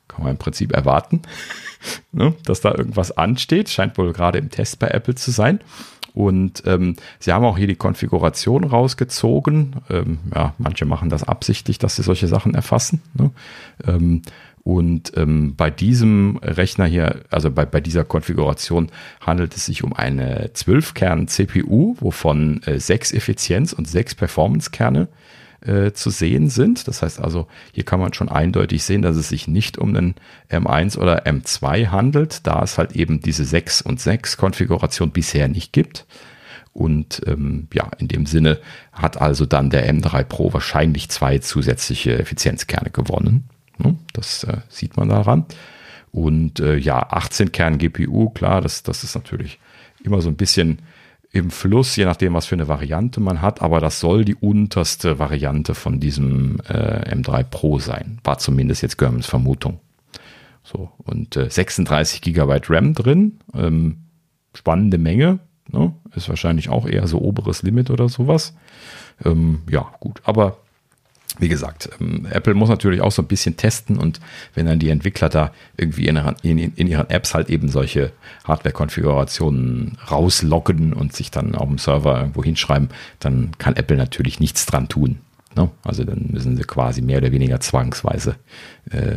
Speaker 1: kann man im Prinzip erwarten, <laughs> ne, dass da irgendwas ansteht. Scheint wohl gerade im Test bei Apple zu sein. Und ähm, sie haben auch hier die Konfiguration rausgezogen. Ähm, ja, manche machen das absichtlich, dass sie solche Sachen erfassen. Ne? Ähm, und ähm, bei diesem Rechner hier, also bei, bei dieser Konfiguration, handelt es sich um eine 12-Kern-CPU, wovon äh, sechs Effizienz- und sechs Performance-Kerne äh, zu sehen sind. Das heißt also, hier kann man schon eindeutig sehen, dass es sich nicht um einen M1 oder M2 handelt, da es halt eben diese 6 und 6 Konfiguration bisher nicht gibt. Und ähm, ja, in dem Sinne hat also dann der M3 Pro wahrscheinlich zwei zusätzliche Effizienzkerne gewonnen. Ne? Das äh, sieht man daran. Und äh, ja, 18 Kern GPU, klar, das, das ist natürlich immer so ein bisschen im Fluss, je nachdem, was für eine Variante man hat, aber das soll die unterste Variante von diesem äh, M3 Pro sein. War zumindest jetzt Germans Vermutung. So, und äh, 36 GB RAM drin, ähm, spannende Menge, ne? ist wahrscheinlich auch eher so oberes Limit oder sowas. Ähm, ja, gut, aber wie gesagt, ähm, Apple muss natürlich auch so ein bisschen testen und wenn dann die Entwickler da irgendwie in, in, in ihren Apps halt eben solche Hardware-Konfigurationen rauslocken und sich dann auf dem Server irgendwo hinschreiben, dann kann Apple natürlich nichts dran tun. Ne? Also dann müssen sie quasi mehr oder weniger zwangsweise äh,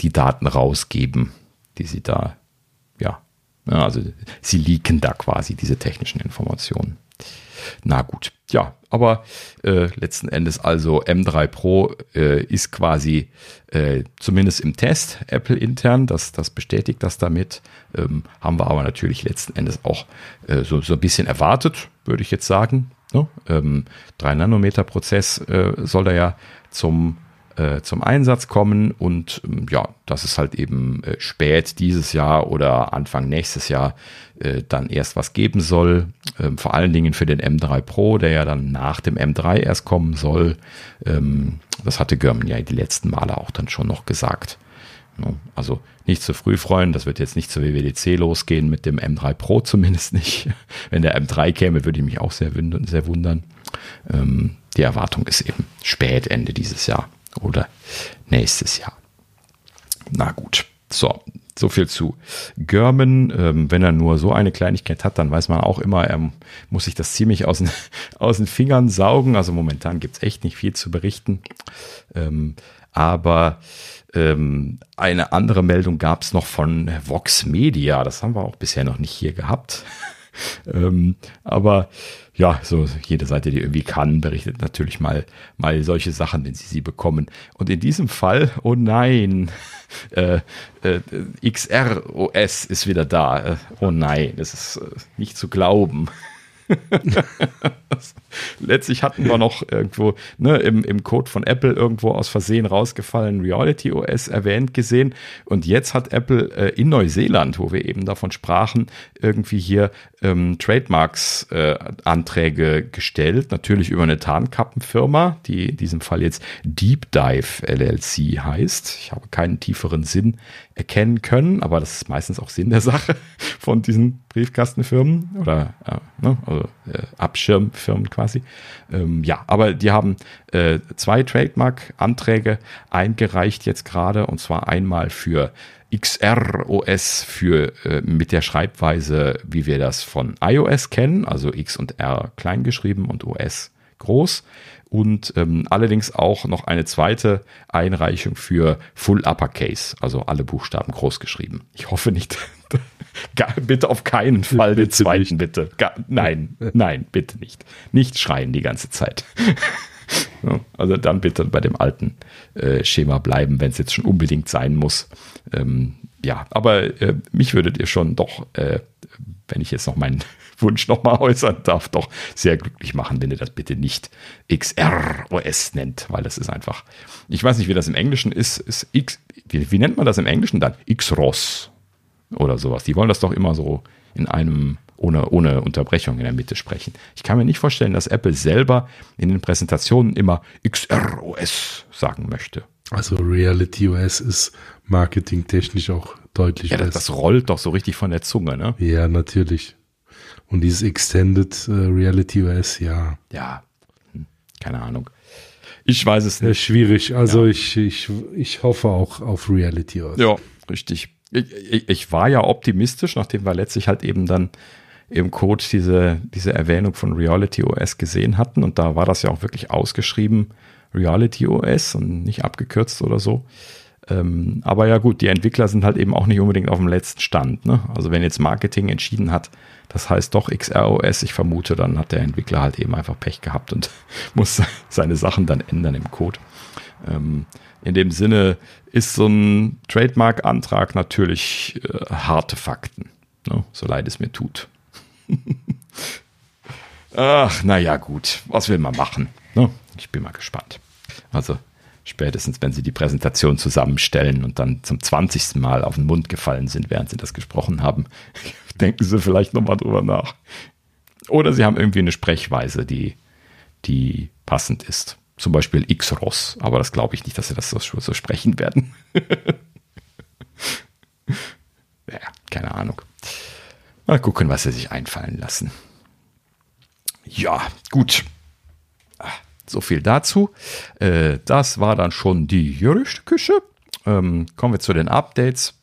Speaker 1: die Daten rausgeben, die sie da, ja, also sie leaken da quasi diese technischen Informationen. Na gut, ja, aber äh, letzten Endes also M3 Pro äh, ist quasi äh, zumindest im Test Apple intern, das, das bestätigt das damit. Ähm, haben wir aber natürlich letzten Endes auch äh, so, so ein bisschen erwartet, würde ich jetzt sagen. Ne? Ähm, 3 Nanometer Prozess äh, soll da ja zum äh, zum Einsatz kommen und ähm, ja, dass es halt eben äh, spät dieses Jahr oder Anfang nächstes Jahr äh, dann erst was geben soll. Ähm, vor allen Dingen für den M3 Pro, der ja dann nach dem M3 erst kommen soll. Ähm, das hatte German ja die letzten Male auch dann schon noch gesagt. Also nicht zu früh freuen, das wird jetzt nicht zur WWDC losgehen mit dem M3 Pro <laughs> zumindest nicht. Wenn der M3 käme, würde ich mich auch sehr, sehr wundern. Ähm, die Erwartung ist eben spät Ende dieses Jahr oder nächstes Jahr. Na gut, so, so viel zu German. Ähm, wenn er nur so eine Kleinigkeit hat, dann weiß man auch immer, er muss sich das ziemlich aus den, <laughs> aus den Fingern saugen. Also momentan gibt es echt nicht viel zu berichten. Ähm, aber ähm, eine andere Meldung gab es noch von Vox Media. Das haben wir auch bisher noch nicht hier gehabt. <laughs> ähm, aber ja, so jede Seite, die irgendwie kann, berichtet natürlich mal, mal solche Sachen, wenn sie sie bekommen. Und in diesem Fall, oh nein, <laughs> äh, äh, XR OS ist wieder da. Äh, oh nein, das ist äh, nicht zu glauben. <laughs> Letztlich hatten wir noch irgendwo ne, im, im Code von Apple irgendwo aus Versehen rausgefallen Reality OS erwähnt gesehen. Und jetzt hat Apple äh, in Neuseeland, wo wir eben davon sprachen, irgendwie hier ähm, Trademarks-Anträge äh, gestellt. Natürlich über eine Tarnkappenfirma, die in diesem Fall jetzt Deep Dive LLC heißt. Ich habe keinen tieferen Sinn erkennen können, aber das ist meistens auch Sinn der Sache <laughs> von diesen Briefkastenfirmen oder äh, ne, also, äh, Abschirmfirmen quasi. Ähm, ja, aber die haben äh, zwei Trademark-Anträge eingereicht jetzt gerade und zwar einmal für XR-OS für äh, mit der Schreibweise, wie wir das von iOS kennen, also X und R klein geschrieben und OS groß und ähm, allerdings auch noch eine zweite Einreichung für Full Uppercase, also alle Buchstaben groß geschrieben. Ich hoffe nicht, <laughs> bitte auf keinen Fall bitte den zweiten, nicht. bitte. Gar, nein, nein, bitte nicht. Nicht schreien die ganze Zeit. <laughs> also dann bitte bei dem alten äh, Schema bleiben, wenn es jetzt schon unbedingt sein muss. Ähm, ja, aber äh, mich würdet ihr schon doch, äh, wenn ich jetzt noch meinen <laughs> Wunsch nochmal äußern darf, doch sehr glücklich machen, wenn ihr das bitte nicht XROS nennt, weil das ist einfach, ich weiß nicht, wie das im Englischen ist, ist X, wie, wie nennt man das im Englischen dann? XROS oder sowas. Die wollen das doch immer so in einem ohne, ohne Unterbrechung in der Mitte sprechen. Ich kann mir nicht vorstellen, dass Apple selber in den Präsentationen immer XROS sagen möchte.
Speaker 2: Also Reality OS ist marketingtechnisch auch deutlich
Speaker 1: ja, das, das, rollt doch so richtig von der Zunge, ne?
Speaker 2: Ja, natürlich. Und dieses Extended äh, Reality OS, ja.
Speaker 1: Ja, hm, keine Ahnung. ich weiß es
Speaker 2: nicht. Schwierig. Also ja. ich, ich, ich hoffe auch auf Reality
Speaker 1: OS. Ja, richtig. Ich, ich, ich, war ja optimistisch, nachdem wir letztlich halt eben dann im Code diese, diese Erwähnung von Reality OS gesehen hatten. Und da war das ja auch wirklich ausgeschrieben, Reality OS und nicht abgekürzt oder so. Ähm, aber ja gut, die Entwickler sind halt eben auch nicht unbedingt auf dem letzten Stand. Ne? Also wenn jetzt Marketing entschieden hat, das heißt doch XROS, ich vermute, dann hat der Entwickler halt eben einfach Pech gehabt und <laughs> muss seine Sachen dann ändern im Code. Ähm, in dem Sinne ist so ein Trademark-Antrag natürlich äh, harte Fakten, ne? so leid es mir tut. <laughs> Ach, naja, gut, was will man machen? Ne? Ich bin mal gespannt. Also spätestens, wenn sie die Präsentation zusammenstellen und dann zum 20. Mal auf den Mund gefallen sind, während sie das gesprochen haben, <laughs> denken sie vielleicht nochmal drüber nach. Oder sie haben irgendwie eine Sprechweise, die, die passend ist. Zum Beispiel X-Ross, aber das glaube ich nicht, dass sie das so, so sprechen werden. <laughs> ja, keine Ahnung. Mal gucken, was sie sich einfallen lassen. Ja, gut. So viel dazu. Äh, das war dann schon die Gerüchteküche. Ähm, kommen wir zu den Updates.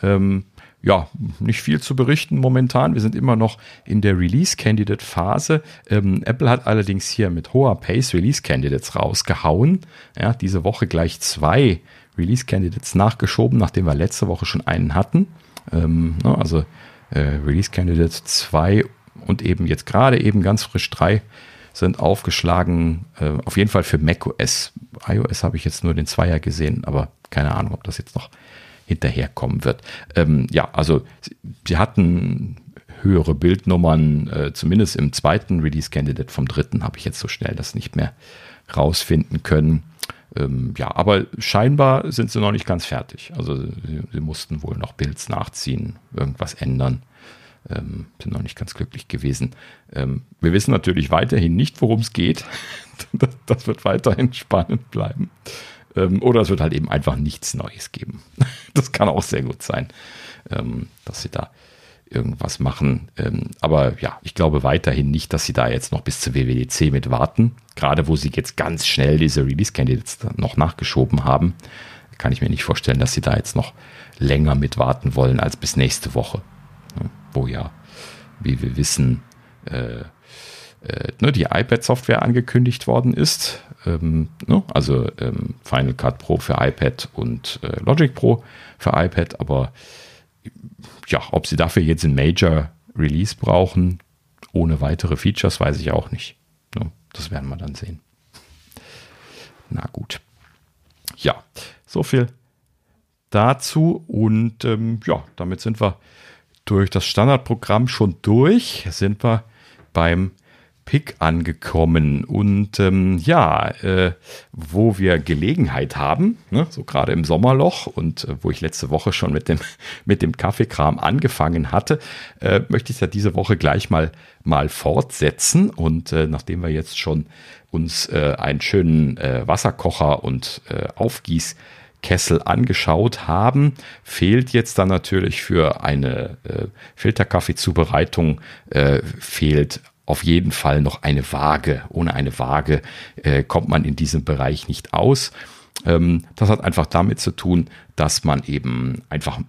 Speaker 1: Ähm, ja, nicht viel zu berichten momentan. Wir sind immer noch in der Release-Candidate-Phase. Ähm, Apple hat allerdings hier mit hoher Pace Release-Candidates rausgehauen. Ja, diese Woche gleich zwei Release-Candidates nachgeschoben, nachdem wir letzte Woche schon einen hatten. Ähm, ne, also äh, Release-Candidate 2 und eben jetzt gerade eben ganz frisch drei sind aufgeschlagen, äh, auf jeden Fall für macOS. iOS habe ich jetzt nur den Zweier gesehen, aber keine Ahnung, ob das jetzt noch hinterherkommen wird. Ähm, ja, also sie, hatten höhere Bildnummern, äh, zumindest im zweiten Release-Candidate vom dritten habe ich jetzt so schnell das nicht mehr rausfinden können. Ähm, ja, aber scheinbar sind sie noch nicht ganz fertig. Also sie, sie mussten wohl noch Builds nachziehen, irgendwas ändern ähm, sind noch nicht ganz glücklich gewesen. Ähm, wir wissen natürlich weiterhin nicht, worum es geht. <laughs> das, wird weiterhin spannend bleiben. Ähm, oder es wird halt eben einfach nichts Neues geben. <laughs> das kann auch sehr gut sein, ähm, dass sie da irgendwas machen. Ähm, aber ja, ich glaube weiterhin nicht, dass sie da jetzt noch bis zur WWDC mit warten. Gerade wo sie jetzt ganz schnell diese Release-Candidates noch nachgeschoben haben, kann ich mir nicht vorstellen, dass sie da jetzt noch länger mit warten wollen als bis nächste Woche wo ja, wie wir wissen, äh, äh, ne, die iPad-Software angekündigt worden ist. Ähm, ne, also ähm, Final Cut Pro für iPad und äh, Logic Pro für iPad, aber ja, ob sie dafür jetzt ein Major Release brauchen, ohne weitere Features, weiß ich auch nicht. Ne, das werden wir dann sehen. Na gut. Ja, so viel dazu und ähm, ja, damit sind wir durch das Standardprogramm schon durch, sind wir beim Pick angekommen. Und ähm, ja, äh, wo wir Gelegenheit haben, ne, so gerade im Sommerloch und äh, wo ich letzte Woche schon mit dem, <laughs> mit dem Kaffeekram angefangen hatte, äh, möchte ich ja diese Woche gleich mal, mal fortsetzen. Und äh, nachdem wir jetzt schon uns äh, einen schönen äh, Wasserkocher und Aufgieß Kessel angeschaut haben, fehlt jetzt dann natürlich für eine äh, Filterkaffeezubereitung äh, fehlt auf jeden Fall noch eine Waage. Ohne eine Waage äh, kommt man in diesem Bereich nicht aus. Ähm, das hat einfach damit zu tun, dass man eben einfach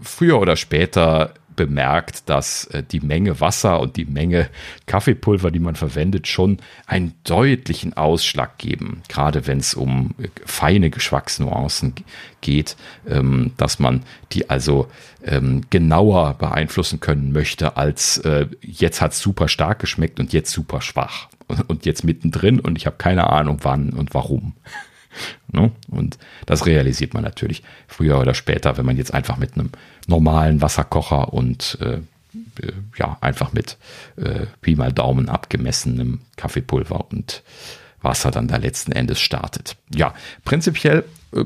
Speaker 1: früher oder später bemerkt, dass äh, die Menge Wasser und die Menge Kaffeepulver, die man verwendet, schon einen deutlichen Ausschlag geben, gerade wenn es um äh, feine Geschmacksnuancen geht, ähm, dass man die also ähm, genauer beeinflussen können möchte, als äh, jetzt hat es super stark geschmeckt und jetzt super schwach und jetzt mittendrin und ich habe keine Ahnung wann und warum. Ne? Und das realisiert man natürlich früher oder später, wenn man jetzt einfach mit einem normalen Wasserkocher und äh, äh, ja, einfach mit äh, Pi mal Daumen abgemessenem Kaffeepulver und Wasser dann da letzten Endes startet. Ja, prinzipiell äh,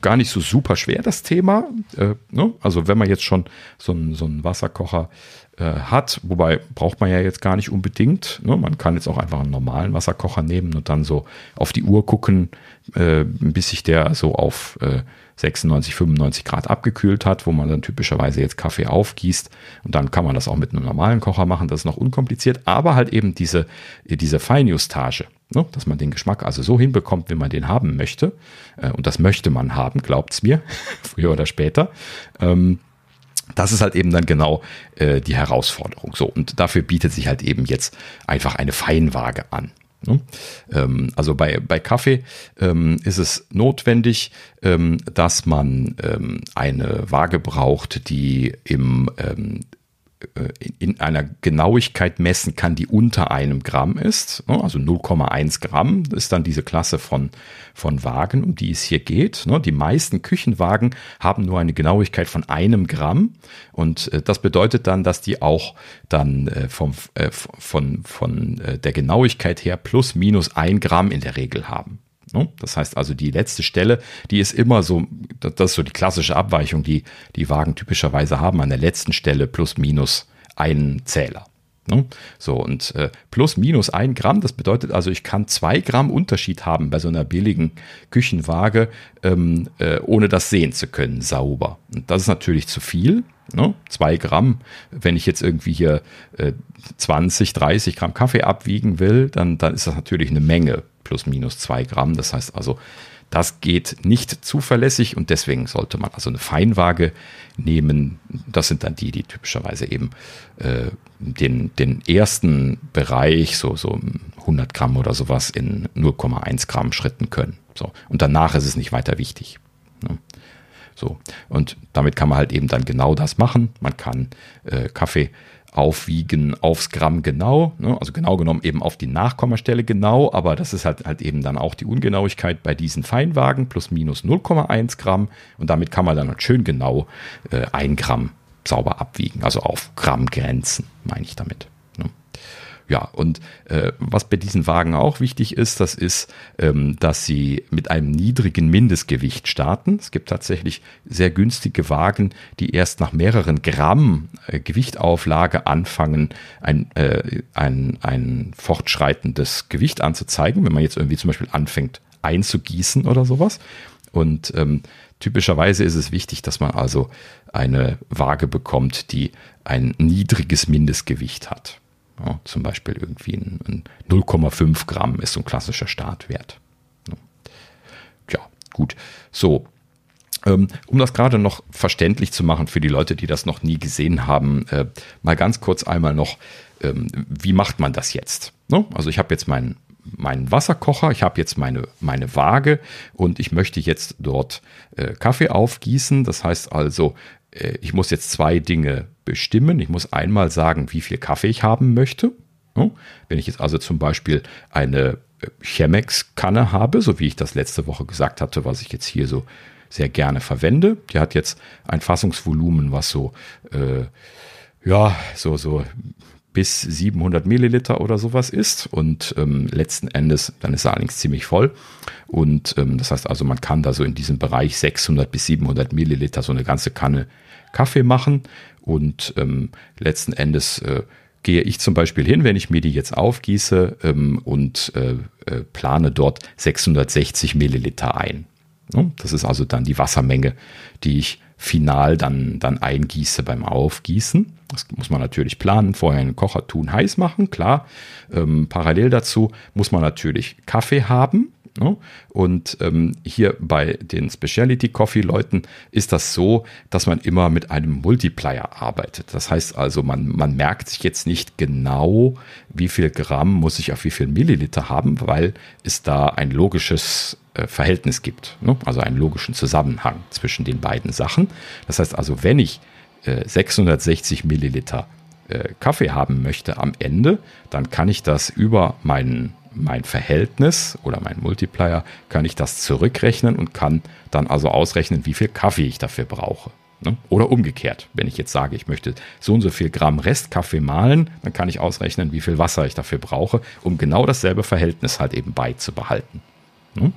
Speaker 1: gar nicht so super schwer das Thema. Äh, ne? Also wenn man jetzt schon so einen so Wasserkocher äh, hat, wobei braucht man ja jetzt gar nicht unbedingt. Ne? Man kann jetzt auch einfach einen normalen Wasserkocher nehmen und dann so auf die Uhr gucken, äh, bis sich der so auf äh, 96, 95 Grad abgekühlt hat, wo man dann typischerweise jetzt Kaffee aufgießt. Und dann kann man das auch mit einem normalen Kocher machen. Das ist noch unkompliziert, aber halt eben diese, diese Feinjustage Ne? Dass man den Geschmack also so hinbekommt, wie man den haben möchte. Äh, und das möchte man haben, glaubt's mir, <laughs> früher oder später. Das ist halt eben dann genau äh, die Herausforderung. So, und dafür bietet sich halt eben jetzt einfach eine Feinwaage an. Ne? Ähm, also bei, bei Kaffee ähm, ist es notwendig, ähm, dass man ähm, eine Waage braucht, die im ähm, äh, in einer Genauigkeit messen kann, die unter einem Gramm ist. Ne? Also 0,1 Gramm ist dann diese Klasse von, von Wagen, um die es hier geht. Ne? Die meisten Küchenwagen haben nur eine Genauigkeit von einem Gramm. Und äh, das bedeutet dann, dass die auch dann äh, vom, von, von der Genauigkeit her plus minus ein Gramm in der Regel haben. Ne? Das heißt also, die letzte Stelle, die ist immer so, das ist so die klassische Abweichung, die die Wagen typischerweise haben, an der letzten Stelle plus minus einen Zähler. Ne? So, und äh, plus minus ein Gramm, das bedeutet also, ich kann zwei Gramm Unterschied haben bei so einer billigen Küchenwaage, ähm, äh, ohne das sehen zu können, sauber. Und das ist natürlich zu viel. Ne? Zwei Gramm, wenn ich jetzt irgendwie hier äh, 20, 30 Gramm Kaffee abwiegen will, dann, dann ist das natürlich eine Menge plus minus zwei Gramm. Das heißt also, das geht nicht zuverlässig und deswegen sollte man also eine Feinwaage nehmen. Das sind dann die, die typischerweise eben äh, den, den ersten Bereich, so, so 100 Gramm oder sowas, in 0,1 Gramm Schritten können. So. Und danach ist es nicht weiter wichtig. Ne? So. Und damit kann man halt eben dann genau das machen. Man kann äh, Kaffee aufwiegen aufs Gramm genau, ne? also genau genommen eben auf die Nachkommastelle genau, aber das ist halt, halt eben dann auch die Ungenauigkeit bei diesen Feinwagen plus minus 0,1 Gramm und damit kann man dann halt schön genau äh, ein Gramm sauber abwiegen, also auf Grammgrenzen meine ich damit. Ja, und äh, was bei diesen Wagen auch wichtig ist, das ist, ähm, dass sie mit einem niedrigen Mindestgewicht starten. Es gibt tatsächlich sehr günstige Wagen, die erst nach mehreren Gramm äh, Gewichtauflage anfangen, ein, äh, ein, ein fortschreitendes Gewicht anzuzeigen, wenn man jetzt irgendwie zum Beispiel anfängt einzugießen oder sowas. Und ähm, typischerweise ist es wichtig, dass man also eine Waage bekommt, die ein niedriges Mindestgewicht hat. Ja, zum Beispiel irgendwie ein, ein 0,5 Gramm ist so ein klassischer Startwert. Ja, gut. So, ähm, um das gerade noch verständlich zu machen für die Leute, die das noch nie gesehen haben, äh, mal ganz kurz einmal noch, ähm, wie macht man das jetzt? Ne? Also ich habe jetzt meinen meinen Wasserkocher, ich habe jetzt meine, meine Waage und ich möchte jetzt dort äh, Kaffee aufgießen. Das heißt also, ich muss jetzt zwei Dinge bestimmen. Ich muss einmal sagen, wie viel Kaffee ich haben möchte. Wenn ich jetzt also zum Beispiel eine äh, Chemex-Kanne habe, so wie ich das letzte Woche gesagt hatte, was ich jetzt hier so sehr gerne verwende. Die hat jetzt ein Fassungsvolumen, was so, äh, ja, so, so bis 700 Milliliter oder sowas ist. Und ähm, letzten Endes, dann ist allerdings ziemlich voll. Und ähm, das heißt also, man kann da so in diesem Bereich 600 bis 700 Milliliter so eine ganze Kanne Kaffee machen. Und ähm, letzten Endes äh, gehe ich zum Beispiel hin, wenn ich mir die jetzt aufgieße ähm, und äh, äh, plane dort 660 Milliliter ein. Das ist also dann die Wassermenge, die ich final dann, dann eingieße beim Aufgießen. Das muss man natürlich planen, vorher einen Kocher tun, heiß machen, klar. Ähm, parallel dazu muss man natürlich Kaffee haben. Ne? Und ähm, hier bei den Specialty Coffee Leuten ist das so, dass man immer mit einem Multiplier arbeitet. Das heißt also, man, man merkt sich jetzt nicht genau, wie viel Gramm muss ich auf wie viel Milliliter haben, weil es da ein logisches äh, Verhältnis gibt. Ne? Also einen logischen Zusammenhang zwischen den beiden Sachen. Das heißt also, wenn ich äh, 660 Milliliter äh, Kaffee haben möchte am Ende, dann kann ich das über meinen mein Verhältnis oder mein Multiplier, kann ich das zurückrechnen und kann dann also ausrechnen, wie viel Kaffee ich dafür brauche. Ne? Oder umgekehrt, wenn ich jetzt sage, ich möchte so und so viel Gramm Restkaffee mahlen, dann kann ich ausrechnen, wie viel Wasser ich dafür brauche, um genau dasselbe Verhältnis halt eben beizubehalten. Ne?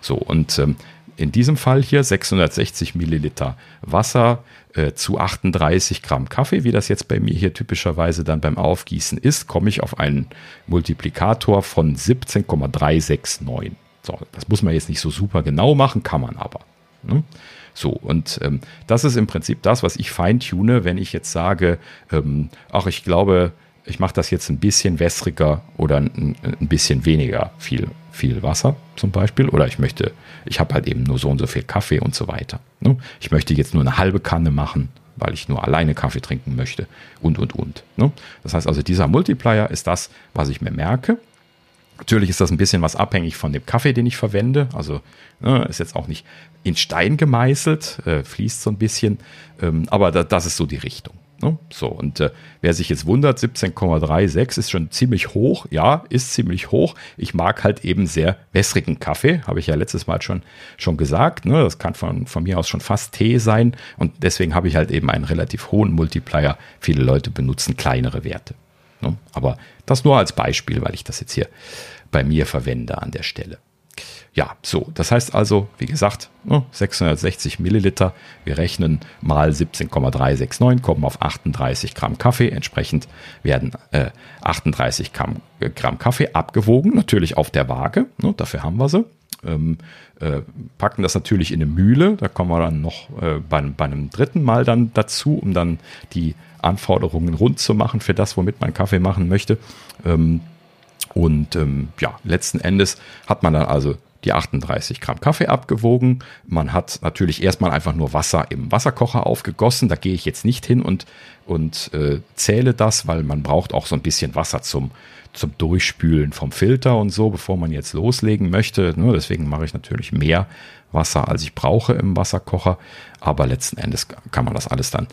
Speaker 1: So, und ähm, in diesem Fall hier 660 Milliliter Wasser äh, zu 38 Gramm Kaffee, wie das jetzt bei mir hier typischerweise dann beim Aufgießen ist, komme ich auf einen Multiplikator von 17,369. So, das muss man jetzt nicht so super genau machen, kann man aber. Ne? So, und ähm, das ist im Prinzip das, was ich feintune, wenn ich jetzt sage, ähm, ach, ich glaube, ich mache das jetzt ein bisschen wässriger oder ein, ein, bisschen weniger viel, viel Wasser zum Beispiel. Oder ich möchte, ich habe halt eben nur so und so viel Kaffee und so weiter. Ne? Ich möchte jetzt nur eine halbe Kanne machen, weil ich nur alleine Kaffee trinken möchte und, und, und. Ne? Das heißt also, dieser Multiplier ist das, was ich mir merke. Natürlich ist das ein bisschen was abhängig von dem Kaffee, den ich verwende. Also ne, ist jetzt auch nicht in Stein gemeißelt, äh, fließt so ein bisschen. Ähm, aber da, das ist so die Richtung. Ne? So, und äh, wer sich jetzt wundert, 17,36 ist schon ziemlich hoch. Ja, ist ziemlich hoch. Ich mag halt eben sehr wässrigen Kaffee, habe ich ja letztes Mal schon, schon gesagt. Ne? Das kann von, von mir aus schon fast Tee sein. Und deswegen habe ich halt eben einen relativ hohen Multiplier. Viele Leute benutzen kleinere Werte. Ne? Aber das nur als Beispiel, weil ich das jetzt hier bei mir verwende an der Stelle. Ja, so, das heißt also, wie gesagt, 660 ne, Milliliter. Wir rechnen mal 17,369, kommen auf 38 Gramm Kaffee. Entsprechend werden äh, 38 Gramm, äh, Gramm, Kaffee abgewogen, natürlich auf der Waage. Ne, dafür haben wir sie. Ähm, äh, packen das natürlich in eine Mühle. Da kommen wir dann noch äh, bei, bei, einem dritten Mal dann dazu, um dann die Anforderungen rund zu machen für das, womit man Kaffee machen möchte. Ähm, und ähm, ja, letzten Endes hat man dann also die 38 Gramm Kaffee abgewogen. Man hat natürlich erstmal einfach nur Wasser im Wasserkocher aufgegossen. Da gehe ich jetzt nicht hin und, und äh, zähle das, weil man braucht auch so ein bisschen Wasser zum, zum Durchspülen vom Filter und so, bevor man jetzt loslegen möchte. Nur deswegen mache ich natürlich mehr Wasser, als ich brauche im Wasserkocher. Aber letzten Endes kann man das alles dann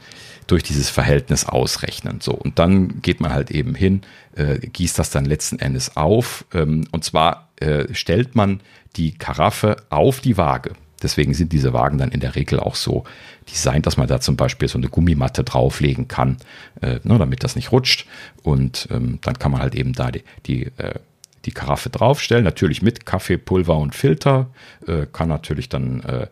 Speaker 1: durch dieses Verhältnis ausrechnen. So, und dann geht man halt eben hin, äh, gießt das dann letzten Endes auf. Ähm, und zwar äh, stellt man die Karaffe auf die Waage. Deswegen sind diese Wagen dann in der Regel auch so designt, dass man da zum Beispiel so eine Gummimatte drauflegen kann, äh, ne, damit das nicht rutscht. Und ähm, dann kann man halt eben da die, die äh, die Karaffe draufstellen, natürlich mit Kaffeepulver und Filter, äh, kann natürlich dann äh,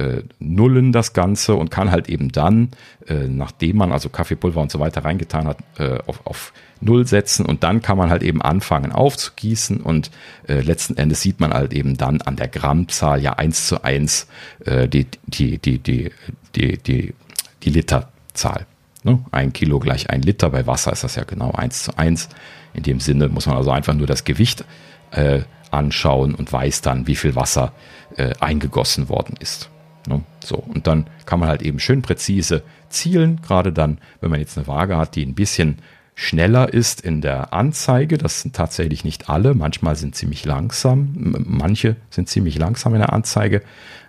Speaker 1: äh, nullen das Ganze und kann halt eben dann, äh, nachdem man also Kaffeepulver und so weiter reingetan hat, äh, auf, auf Null setzen und dann kann man halt eben anfangen aufzugießen und äh, letzten Endes sieht man halt eben dann an der Grammzahl ja eins zu eins die, die, die, die, die, die, die Literzahl. Ne? Ein Kilo gleich ein Liter, bei Wasser ist das ja genau eins zu eins. In dem Sinne muss man also einfach nur das Gewicht äh, anschauen und weiß dann, wie viel Wasser äh, eingegossen worden ist. Ne? So, und dann kann man halt eben schön präzise zielen, gerade dann, wenn man jetzt eine Waage hat, die ein bisschen schneller ist in der Anzeige. Das sind tatsächlich nicht alle. Manchmal sind ziemlich langsam. Manche sind ziemlich langsam in der Anzeige.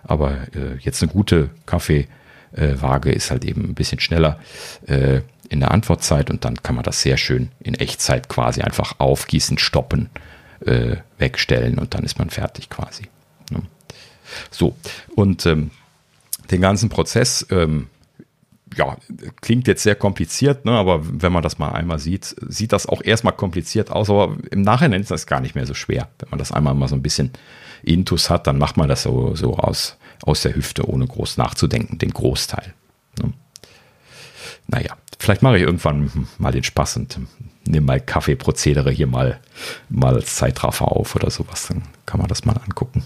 Speaker 1: Aber äh, jetzt eine gute Kaffeewaage ist halt eben ein bisschen schneller. Äh, in der Antwortzeit und dann kann man das sehr schön in Echtzeit quasi einfach aufgießen, stoppen, äh, wegstellen und dann ist man fertig quasi. Ne? So, und ähm, den ganzen Prozess, ähm, ja, klingt jetzt sehr kompliziert, ne, aber wenn man das mal einmal sieht, sieht das auch erstmal kompliziert aus, aber im Nachhinein ist das gar nicht mehr so schwer. Wenn man das einmal mal so ein bisschen intus hat, dann macht man das so, so aus, aus der Hüfte, ohne groß nachzudenken, den Großteil. Ne? Naja, Vielleicht mache ich irgendwann mal den Spaß und nehme mal Kaffeeprozedere hier mal, mal als Zeitraffer auf oder sowas. Dann kann man das mal angucken.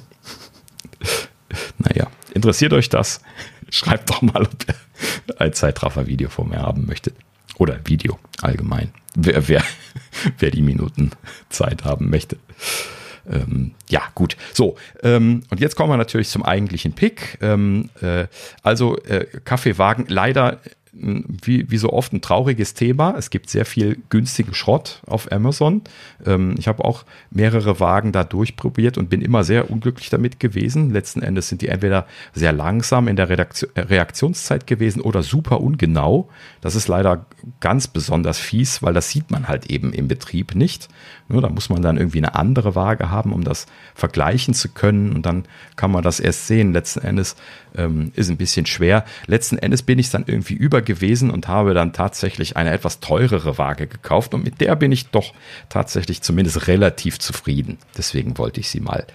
Speaker 1: <laughs> naja, interessiert euch das? <laughs> Schreibt doch mal, ob ihr ein Zeitraffer-Video von mir haben möchtet. Oder Video allgemein. Wer, wer, <laughs> wer die Minuten Zeit haben möchte. Ähm, ja, gut. So, ähm, und jetzt kommen wir natürlich zum eigentlichen Pick. Ähm, äh, also äh, Kaffeewagen leider wie, wie so oft ein trauriges Thema. Es gibt sehr viel günstigen Schrott auf Amazon. Ähm, ich habe auch mehrere Wagen da durchprobiert und bin immer sehr unglücklich damit gewesen. Letzten Endes sind die entweder sehr langsam in der Redaktion, äh, Reaktionszeit gewesen oder super ungenau. Das ist leider ganz besonders fies, weil das sieht man halt eben im Betrieb nicht. Nur da muss man dann irgendwie eine andere Waage haben, um das vergleichen zu können. Und dann kann man das erst sehen. Letzten Endes ähm, ist ein bisschen schwer. Letzten Endes bin ich dann irgendwie über gewesen und habe dann tatsächlich eine etwas teurere Waage gekauft. Und mit der bin ich doch tatsächlich zumindest relativ zufrieden. Deswegen wollte ich sie mal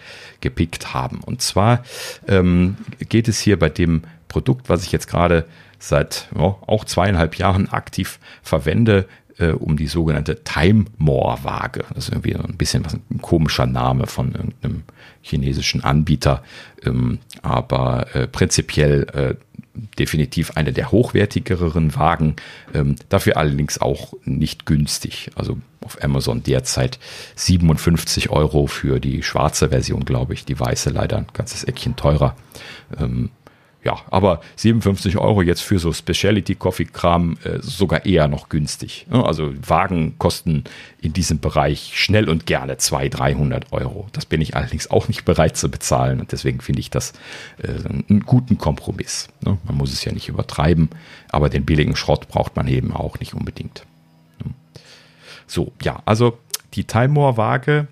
Speaker 1: gepickt haben. Und zwar ähm, geht es hier bei dem Produkt, was ich jetzt gerade seit ja, auch zweieinhalb Jahren aktiv verwende, äh, um die sogenannte Time More Waage. Das ist irgendwie ein bisschen was, ein komischer Name von irgendeinem chinesischen Anbieter. Ähm, aber äh, prinzipiell äh, definitiv eine der hochwertigeren Wagen, ähm, dafür allerdings auch nicht günstig. Also auf Amazon derzeit 57 Euro für die schwarze Version, glaube ich. Die weiße leider ein ganzes Eckchen teurer. Ähm, ja, aber 57 Euro jetzt für so Specialty Coffee Kram äh, sogar eher noch günstig. Also Wagen kosten in diesem Bereich schnell und gerne 200, 300 Euro. Das bin ich allerdings auch nicht bereit zu bezahlen und deswegen finde ich das äh, einen guten Kompromiss. Man muss es ja nicht übertreiben, aber den billigen Schrott braucht man eben auch nicht unbedingt. So, ja, also die Timemore Waage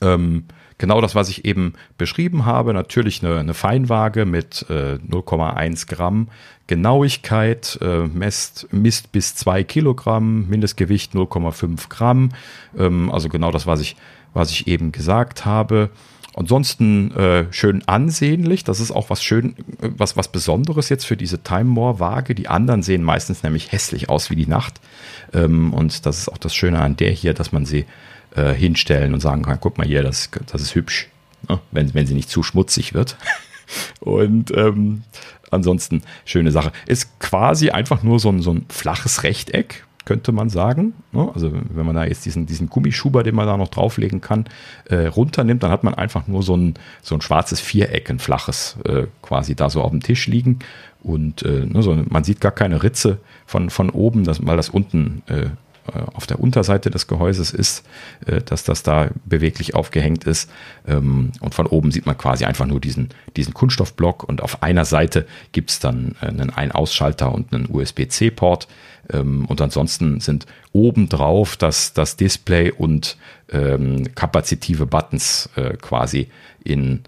Speaker 1: ähm, genau das, was ich eben beschrieben habe. Natürlich eine, eine Feinwaage mit äh, 0,1 Gramm Genauigkeit, äh, messt, misst bis 2 Kilogramm, Mindestgewicht 0,5 Gramm. Ähm, also genau das, was ich, was ich eben gesagt habe. Ansonsten äh, schön ansehnlich. Das ist auch was schön, was, was Besonderes jetzt für diese Time More Waage. Die anderen sehen meistens nämlich hässlich aus wie die Nacht. Ähm, und das ist auch das Schöne an der hier, dass man sie äh, hinstellen und sagen kann, guck mal hier, das, das ist hübsch, ne? wenn, wenn sie nicht zu schmutzig wird. <laughs> und ähm, ansonsten schöne Sache. Ist quasi einfach nur so ein, so ein flaches Rechteck, könnte man sagen. Ne? Also wenn man da jetzt diesen, diesen Gummischuber, den man da noch drauflegen kann, äh, runternimmt, dann hat man einfach nur so ein, so ein schwarzes Viereck, ein flaches, äh, quasi da so auf dem Tisch liegen. Und äh, ne, so, man sieht gar keine Ritze von, von oben, das, weil das unten äh, auf der Unterseite des Gehäuses ist, äh, dass das da beweglich aufgehängt ist. Ähm, und von oben sieht man quasi einfach nur diesen, diesen Kunststoffblock und auf einer Seite gibt es dann äh, einen Ein-Ausschalter und einen USB-C-Port. Ähm, und ansonsten sind obendrauf das, das Display und ähm, kapazitive Buttons quasi in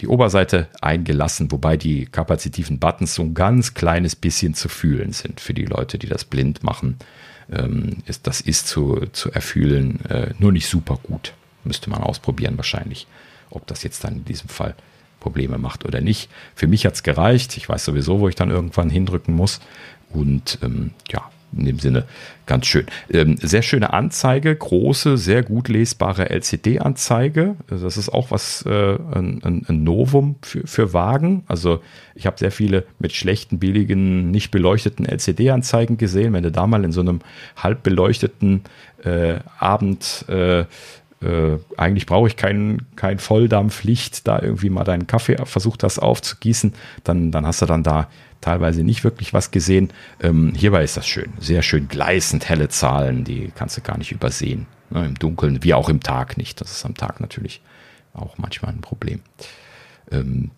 Speaker 1: die Oberseite eingelassen, wobei die kapazitiven Buttons so ein ganz kleines bisschen zu fühlen sind für die Leute, die das blind machen ähm, ist, das ist zu, zu erfüllen, äh, nur nicht super gut. Müsste man ausprobieren wahrscheinlich, ob das jetzt dann in diesem Fall Probleme macht oder nicht. Für mich hat es gereicht. Ich weiß sowieso, wo ich dann irgendwann hindrücken muss. Und ähm, ja, in dem Sinne ganz schön. Ähm, sehr schöne Anzeige, große, sehr gut lesbare LCD-Anzeige. Das ist auch was, äh, ein, ein, Novum für, für Wagen. Also ich habe sehr viele mit schlechten, billigen, nicht beleuchteten LCD-Anzeigen gesehen. Wenn du da mal in so einem halb beleuchteten äh, Abend äh, äh, eigentlich brauche ich kein, kein Volldampflicht, da irgendwie mal deinen Kaffee versucht hast aufzugießen, dann, dann hast du dann da teilweise nicht wirklich was gesehen. Ähm, hierbei ist das schön, sehr schön gleißend helle Zahlen, die kannst du gar nicht übersehen. Ne, Im Dunkeln, wie auch im Tag nicht. Das ist am Tag natürlich auch manchmal ein Problem. Ähm,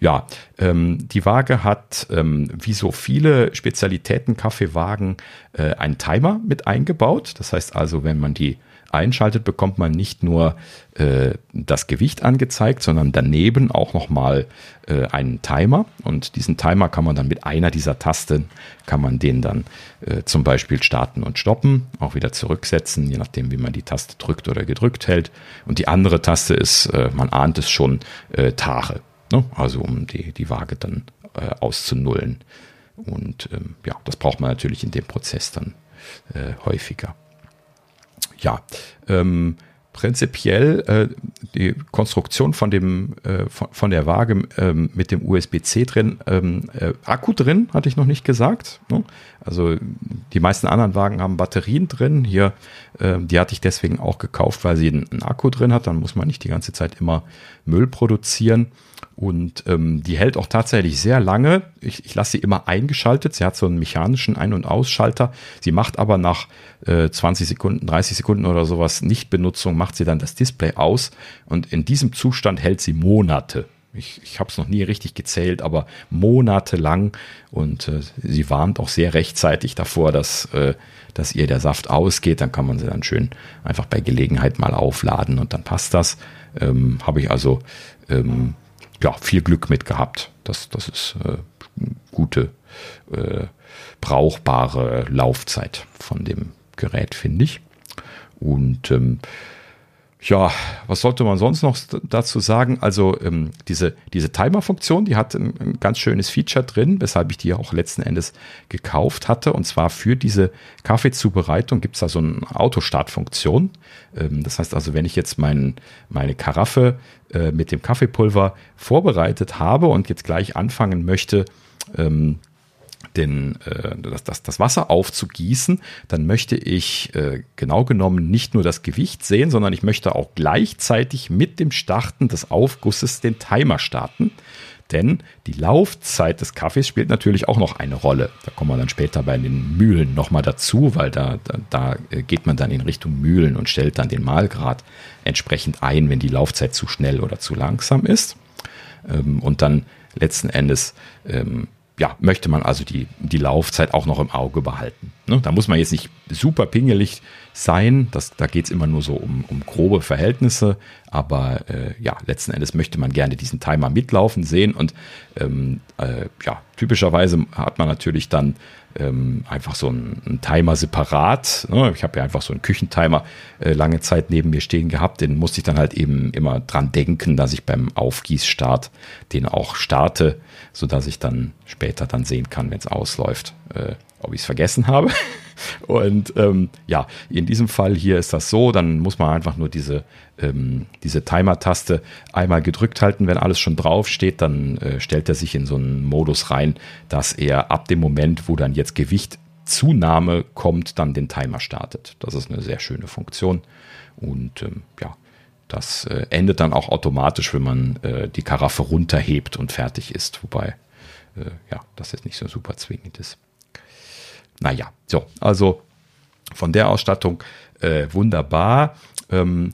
Speaker 1: ja, ähm, die Waage hat, ähm, wie so viele Spezialitäten-Kaffeewagen, äh, einen Timer mit eingebaut. Das heißt also, wenn man die einschaltet, bekommt man nicht nur äh, das Gewicht angezeigt, sondern daneben auch nochmal äh, einen Timer. Und diesen Timer kann man dann mit einer dieser Tasten, kann man den dann äh, zum Beispiel starten und stoppen, auch wieder zurücksetzen, je nachdem, wie man die Taste drückt oder gedrückt hält. Und die andere Taste ist, äh, man ahnt es schon, äh, Tare. Ne? Also um die, die Waage dann äh, auszunullen. Und ähm, ja, das braucht man natürlich in dem Prozess dann äh, häufiger ja, ähm, prinzipiell äh, die Konstruktion von dem äh, von, von, der Waage ähm, mit dem USB-C drin, ähm, äh, Akku drin, hatte ich noch nicht gesagt. Ne? Also die meisten anderen Wagen haben Batterien drin. Hier, äh, die hatte ich deswegen auch gekauft, weil sie einen, einen Akku drin hat. Dann muss man nicht die ganze Zeit immer Müll produzieren. Und ähm, die hält auch tatsächlich sehr lange. Ich, ich lasse sie immer eingeschaltet. Sie hat so einen mechanischen Ein- und Ausschalter. Sie macht aber nach äh, 20 Sekunden, 30 Sekunden oder sowas Nichtbenutzung, macht sie dann das Display aus. Und in diesem Zustand hält sie Monate. Ich, ich habe es noch nie richtig gezählt, aber monatelang. Und äh, sie warnt auch sehr rechtzeitig davor, dass, äh, dass ihr der Saft ausgeht. Dann kann man sie dann schön einfach bei Gelegenheit mal aufladen und dann passt das. Ähm, habe ich also ähm, ja, viel Glück mit gehabt. Das, das ist äh, gute, äh, brauchbare Laufzeit von dem Gerät, finde ich. Und ähm, ja, was sollte man sonst noch dazu sagen? Also ähm, diese, diese Timer-Funktion, die hat ein, ein, ganz schönes Feature drin, weshalb ich die auch letzten Endes gekauft hatte. Und zwar für diese Kaffeezubereitung gibt es da so eine Autostartfunktion. Ähm, das heißt also, wenn ich jetzt mein, meine Karaffe äh, mit dem Kaffeepulver vorbereitet habe und jetzt gleich anfangen möchte, ähm, den, äh, das, das, das Wasser aufzugießen, dann möchte ich äh, genau genommen nicht nur das Gewicht sehen, sondern ich möchte auch gleichzeitig mit dem Starten des Aufgusses den Timer starten. Denn die Laufzeit des Kaffees spielt natürlich auch noch eine Rolle. Da kommen wir dann später bei den Mühlen nochmal dazu, weil da, da, da äh, geht man dann in Richtung Mühlen und stellt dann den Mahlgrad entsprechend ein, wenn die Laufzeit zu schnell oder zu langsam ist. Ähm, und dann letzten Endes ähm, ja, möchte man also die, die Laufzeit auch noch im Auge behalten. Ne? Da muss man jetzt nicht super pingelig sein, das, da geht es immer nur so um, um grobe Verhältnisse, aber äh, ja, letzten Endes möchte man gerne diesen Timer mitlaufen sehen und ähm, äh, ja, typischerweise hat man natürlich dann ähm, einfach so einen, einen Timer separat. Ne? Ich habe ja einfach so einen Küchentimer äh, lange Zeit neben mir stehen gehabt. Den musste ich dann halt eben immer dran denken, dass ich beim Aufgießstart den auch starte, sodass ich dann später dann sehen kann, wenn es ausläuft, äh, ob ich es vergessen habe. <laughs> Und ähm, ja, in diesem Fall hier ist das so, dann muss man einfach nur diese, ähm, diese Timer-Taste einmal gedrückt halten. Wenn alles schon drauf steht, dann äh, stellt er sich in so einen Modus rein, dass er ab dem Moment, wo dann jetzt Gewichtzunahme kommt, dann den Timer startet. Das ist eine sehr schöne Funktion. Und ähm, ja, das äh, endet dann auch automatisch, wenn man äh, die Karaffe runterhebt und fertig ist. Wobei, äh, ja, das jetzt nicht so super zwingend ist. Naja, so, also von der Ausstattung äh, wunderbar. Ähm,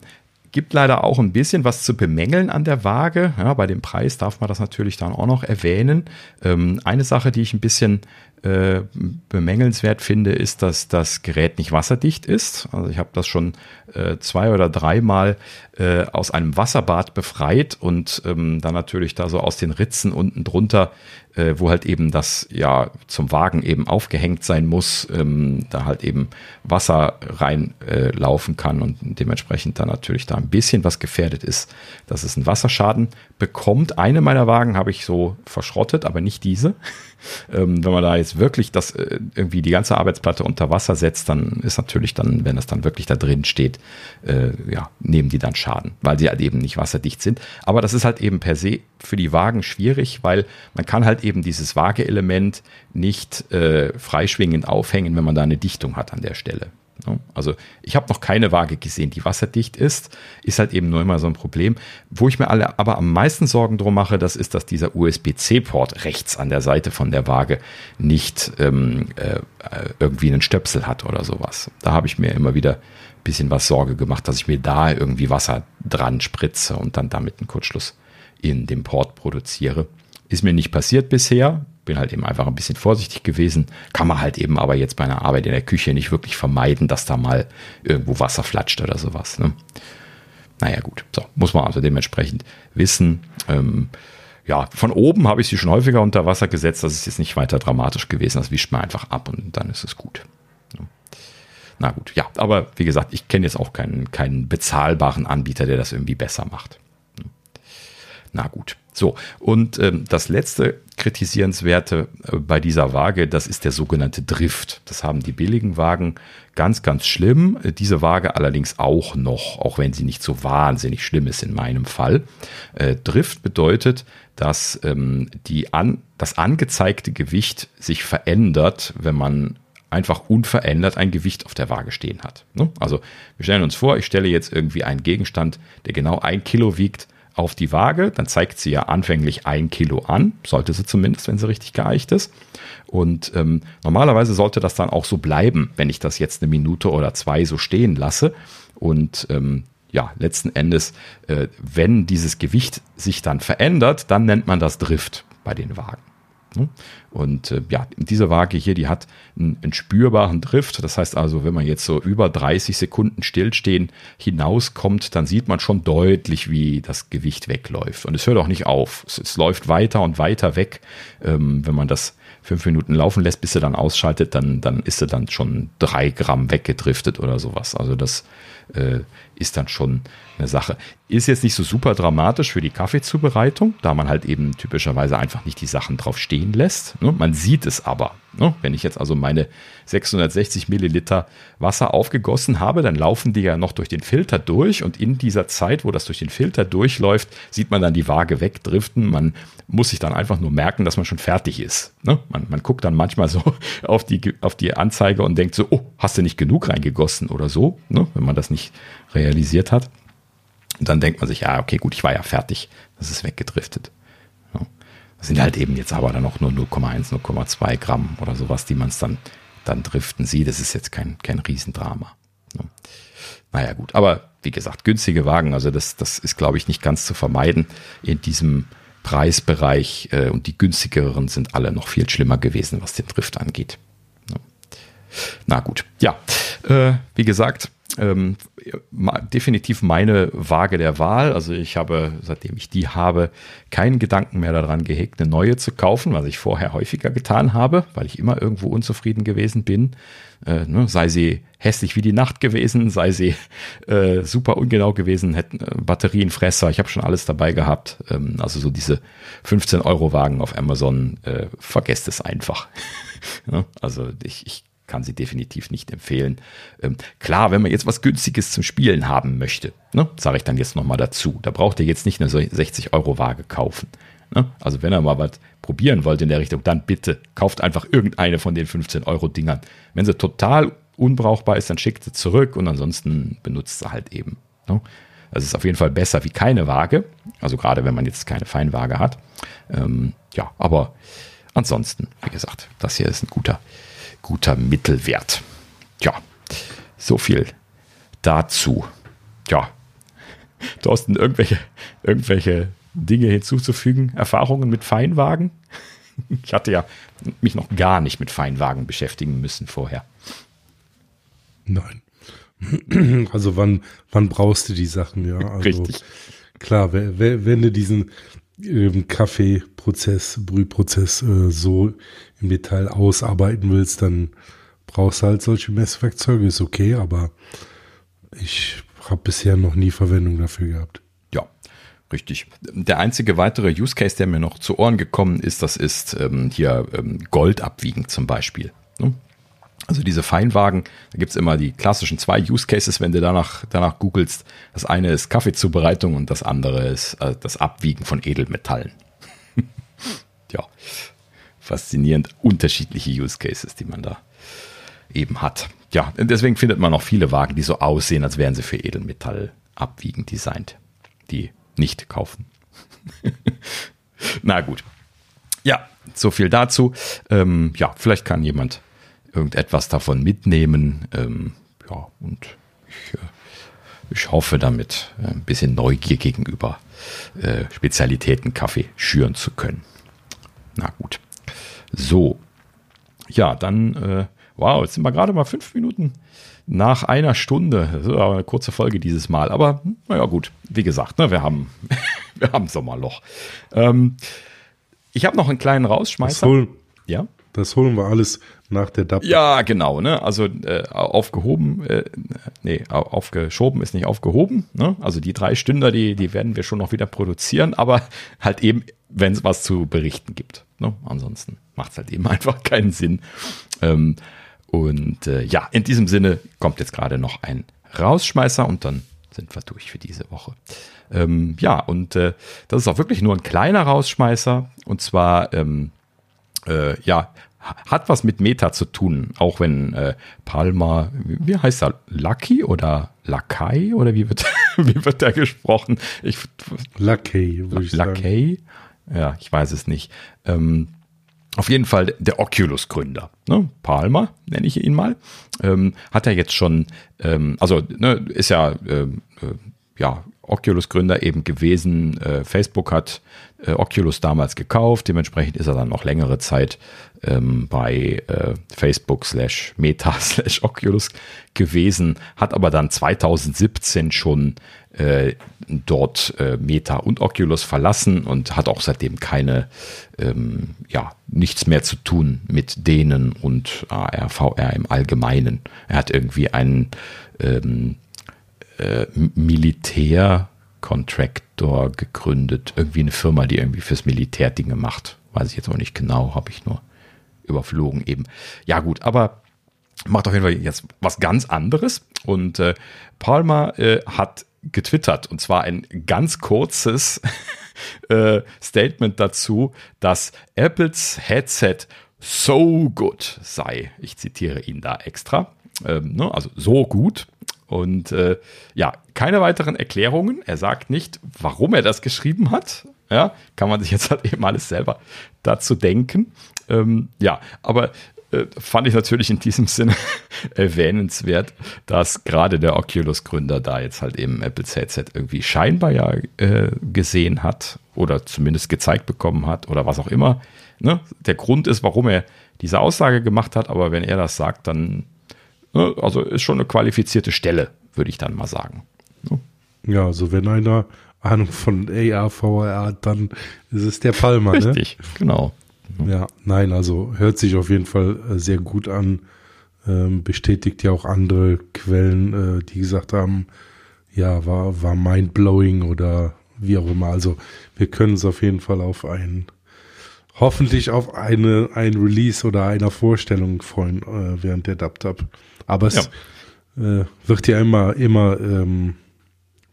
Speaker 1: gibt leider auch ein bisschen was zu bemängeln an der Waage. Ja, bei dem Preis darf man das natürlich dann auch noch erwähnen. Ähm, eine Sache, die ich ein bisschen äh, bemängelnswert finde, ist, dass das Gerät nicht wasserdicht ist. Also ich habe das schon äh, zwei oder dreimal äh, aus einem Wasserbad befreit und ähm, dann natürlich da so aus den Ritzen unten drunter äh, wo halt eben das ja zum Wagen eben aufgehängt sein muss, ähm, da halt eben Wasser reinlaufen äh, kann und dementsprechend dann natürlich da ein bisschen was gefährdet ist, dass es einen Wasserschaden bekommt. Eine meiner Wagen habe ich so verschrottet, aber nicht diese. Ähm, wenn man da jetzt wirklich das äh, irgendwie die ganze Arbeitsplatte unter Wasser setzt, dann ist natürlich dann, wenn das dann wirklich da drin steht, äh, ja, nehmen die dann Schaden, weil sie halt eben nicht wasserdicht sind. Aber das ist halt eben per se für die Wagen schwierig, weil man kann halt eben dieses Waageelement nicht äh, freischwingend aufhängen, wenn man da eine Dichtung hat an der Stelle. Also ich habe noch keine Waage gesehen, die wasserdicht ist. Ist halt eben nur immer so ein Problem. Wo ich mir alle aber am meisten Sorgen drum mache, das ist, dass dieser USB-C-Port rechts an der Seite von der Waage nicht ähm, äh, irgendwie einen Stöpsel hat oder sowas. Da habe ich mir immer wieder ein bisschen was Sorge gemacht, dass ich mir da irgendwie Wasser dran spritze und dann damit einen Kurzschluss in dem Port produziere. Ist mir nicht passiert bisher bin halt eben einfach ein bisschen vorsichtig gewesen. Kann man halt eben aber jetzt bei einer Arbeit in der Küche nicht wirklich vermeiden, dass da mal irgendwo Wasser flatscht oder sowas. Ne? Naja, gut. So, muss man also dementsprechend wissen. Ähm, ja, von oben habe ich sie schon häufiger unter Wasser gesetzt. Das ist jetzt nicht weiter dramatisch gewesen. Das wischt man einfach ab und dann ist es gut. Ne? Na gut, ja, aber wie gesagt, ich kenne jetzt auch keinen, keinen bezahlbaren Anbieter, der das irgendwie besser macht. Ne? Na gut. So, und ähm, das letzte kritisierenswerte äh, bei dieser Waage, das ist der sogenannte Drift. Das haben die billigen Wagen ganz, ganz schlimm. Äh, diese Waage allerdings auch noch, auch wenn sie nicht so wahnsinnig schlimm ist in meinem Fall. Äh, Drift bedeutet, dass ähm, die an, das angezeigte Gewicht sich verändert, wenn man einfach unverändert ein Gewicht auf der Waage stehen hat. Ne? Also wir stellen uns vor, ich stelle jetzt irgendwie einen Gegenstand, der genau ein Kilo wiegt, auf die Waage, dann zeigt sie ja anfänglich ein Kilo an, sollte sie zumindest, wenn sie richtig geeicht ist. Und ähm, normalerweise sollte das dann auch so bleiben, wenn ich das jetzt eine Minute oder zwei so stehen lasse. Und ähm, ja, letzten Endes, äh, wenn dieses Gewicht sich dann verändert, dann nennt man das Drift bei den Wagen. Ne? Und äh, ja, diese Waage hier, die hat einen, einen, spürbaren Drift. Das heißt also, wenn man jetzt so über 30 Sekunden Stillstehen hinauskommt, dann sieht man schon deutlich, wie das Gewicht wegläuft. Und es hört auch nicht auf. Es, es läuft weiter und weiter weg. Ähm, wenn man das fünf Minuten laufen lässt, bis er dann ausschaltet, dann, dann ist er dann schon drei Gramm weggedriftet oder sowas. Also das äh, ist dann schon eine Sache. Ist jetzt nicht so super dramatisch für die Kaffeezubereitung, da man halt eben typischerweise einfach nicht die Sachen drauf stehen lässt. Ne? Man sieht es aber. Ne? Wenn ich jetzt also meine 660 Milliliter Wasser aufgegossen habe, dann laufen die ja noch durch den Filter durch und in dieser Zeit, wo das durch den Filter durchläuft, sieht man dann die Waage wegdriften. Man muss sich dann einfach nur merken, dass man schon fertig ist. Ne? Man, man guckt dann manchmal so <laughs> auf die, auf die Anzeige und denkt so, oh, hast du nicht genug reingegossen oder so, wenn man das nicht realisiert hat. Und dann denkt man sich, ja, okay, gut, ich war ja fertig. Das ist weggedriftet. Das sind halt eben jetzt aber dann auch nur 0,1, 0,2 Gramm oder sowas, die man es dann, dann driften sieht. Das ist jetzt kein, kein Riesendrama. Ne? Naja, gut. Aber wie gesagt, günstige Wagen, also das, das ist, glaube ich, nicht ganz zu vermeiden in diesem Preisbereich. Äh, und die günstigeren sind alle noch viel schlimmer gewesen, was den Drift angeht. Ne? Na gut, ja. Äh, wie gesagt, ähm, definitiv meine Waage der Wahl. Also ich habe, seitdem ich die habe, keinen Gedanken mehr daran gehegt, eine neue zu kaufen, was ich vorher häufiger getan habe, weil ich immer irgendwo unzufrieden gewesen bin. Äh, ne, sei sie hässlich wie die Nacht gewesen, sei sie äh, super ungenau gewesen, hätten äh, Batterienfresser, ich habe schon alles dabei gehabt. Ähm, also so diese 15 Euro Wagen auf Amazon, äh, vergesst es einfach. <laughs> ja, also ich, ich kann sie definitiv nicht empfehlen. Ähm, klar, wenn man jetzt was Günstiges zum Spielen haben möchte, ne, sage ich dann jetzt nochmal dazu, da braucht ihr jetzt nicht eine 60-Euro-Waage kaufen. Ne? Also wenn ihr mal was probieren wollt in der Richtung, dann bitte kauft einfach irgendeine von den 15-Euro-Dingern. Wenn sie total unbrauchbar ist, dann schickt sie zurück und ansonsten benutzt sie halt eben. Ne? Das ist auf jeden Fall besser wie keine Waage. Also gerade wenn man jetzt keine Feinwaage hat. Ähm, ja, aber ansonsten, wie gesagt, das hier ist ein guter, guter Mittelwert. Ja, so viel dazu. Ja, Thorsten, irgendwelche, irgendwelche Dinge hinzuzufügen? Erfahrungen mit Feinwagen? <laughs> Ich hatte ja mich noch gar nicht mit Feinwagen beschäftigen müssen vorher.
Speaker 2: Nein. <clears throat> Also wann, wann brauchst du die Sachen, ja? Also
Speaker 1: Richtig.
Speaker 2: Klar, wenn du diesen ähm, Kaffeeprozess, Brühprozess äh, so im Detail ausarbeiten willst, dann brauchst du halt solche Messwerkzeuge, ist okay, aber ich habe bisher noch nie Verwendung dafür gehabt.
Speaker 1: Ja, richtig. Der einzige weitere Use Case, der mir noch zu Ohren gekommen ist, das ist ähm, hier ähm, Gold abwiegen zum Beispiel. Ne? Also diese Feinwagen, da gibt's immer die klassischen zwei Use Cases, wenn du danach, danach googelst. Das eine ist Kaffeezubereitung und das andere ist äh, das Abwiegen von Edelmetallen. <laughs> ja, faszinierend unterschiedliche Use Cases, die man da eben hat. Ja, deswegen findet man auch viele Wagen, die so aussehen, als wären sie für Edelmetall abwiegend designt. Die nicht kaufen. <laughs> Na gut. Ja, so viel dazu. Ähm, ja, vielleicht kann jemand irgendetwas davon mitnehmen. Ähm, ja, und ich, äh, ich hoffe damit äh, ein bisschen Neugier gegenüber äh, Spezialitäten Kaffee schüren zu können. Na gut. So. Ja, dann, äh, wow, jetzt sind wir gerade mal fünf Minuten nach einer Stunde. Das ist aber eine kurze Folge dieses Mal. Aber naja, gut, wie gesagt, ne, wir haben, <laughs> wir haben Sommerloch. Ähm, ich habe noch einen kleinen Rausschmeißer.
Speaker 2: Das ja. Das holen wir alles nach der DAP.
Speaker 1: Ja, genau. Ne? Also äh, aufgehoben, äh, nee, aufgeschoben ist nicht aufgehoben. Ne? Also die drei Stünder, die, die werden wir schon noch wieder produzieren, aber halt eben, wenn es was zu berichten gibt. Ne? Ansonsten macht es halt eben <laughs> einfach keinen Sinn. Ähm, und äh, ja, in diesem Sinne kommt jetzt gerade noch ein Rausschmeißer und dann sind wir durch für diese Woche. Ähm, ja, und äh, das ist auch wirklich nur ein kleiner Rausschmeißer. Und zwar ähm, äh, ja, hat was mit Meta zu tun, auch wenn äh, Palmer, wie heißt er, Lucky oder Lakai oder wie wird, <laughs> wie wird der gesprochen? Ich,
Speaker 2: Lakai, würde ich
Speaker 1: Lakai? sagen. Ja, ich weiß es nicht. Ähm, auf jeden Fall der Oculus-Gründer, ne? Palmer nenne ich ihn mal, ähm, hat er jetzt schon, ähm, also ne, ist ja, ähm, äh, ja Oculus-Gründer eben gewesen. Äh, Facebook hat äh, Oculus damals gekauft, dementsprechend ist er dann noch längere Zeit ähm, bei äh, Facebook slash Meta <laughs> slash Oculus gewesen, hat aber dann 2017 schon äh, dort äh, Meta und Oculus verlassen und hat auch seitdem keine, ähm, ja, nichts mehr zu tun mit denen und AR, VR im Allgemeinen. Er hat irgendwie einen ähm, äh, Militär-Contractor gegründet. Irgendwie eine Firma, die irgendwie fürs Militär Dinge macht. Weiß ich jetzt auch nicht genau, habe ich nur überflogen eben. Ja gut, aber macht auf jeden Fall jetzt was ganz anderes. Und äh, Palmer äh, hat getwittert und zwar ein ganz kurzes <laughs> äh, Statement dazu, dass Apples Headset so good sei. Ich zitiere ihn da extra. Ähm, ne, also so gut. Und äh, ja, keine weiteren Erklärungen. Er sagt nicht, warum er das geschrieben hat. Ja, kann man sich jetzt halt eben alles selber dazu denken. Ähm, ja, aber äh, fand ich natürlich in diesem Sinne <laughs> erwähnenswert, dass gerade der Oculus-Gründer da jetzt halt eben Apples Headset irgendwie scheinbar ja äh, gesehen hat oder zumindest gezeigt bekommen hat oder was auch immer. Ne? Der Grund ist, warum er diese Aussage gemacht hat, aber wenn er das sagt, dann, also ist schon eine qualifizierte Stelle, würde ich dann mal sagen.
Speaker 2: Ne? Ja, also wenn einer Ahnung von AR, VR hat, dann ist es der Palmer,
Speaker 1: Richtig, ne? Richtig, genau.
Speaker 2: Ja, nein, also hört sich auf jeden Fall äh, sehr gut an. Ähm, bestätigt ja auch andere Quellen, äh, die gesagt haben, ja, war, war mindblowing oder wie auch immer. Also wir können uns auf jeden Fall auf ein, hoffentlich auf eine, ein Release oder einer Vorstellung freuen äh, während der DubTub. Aber es ja. äh, wird ja immer, immer ähm,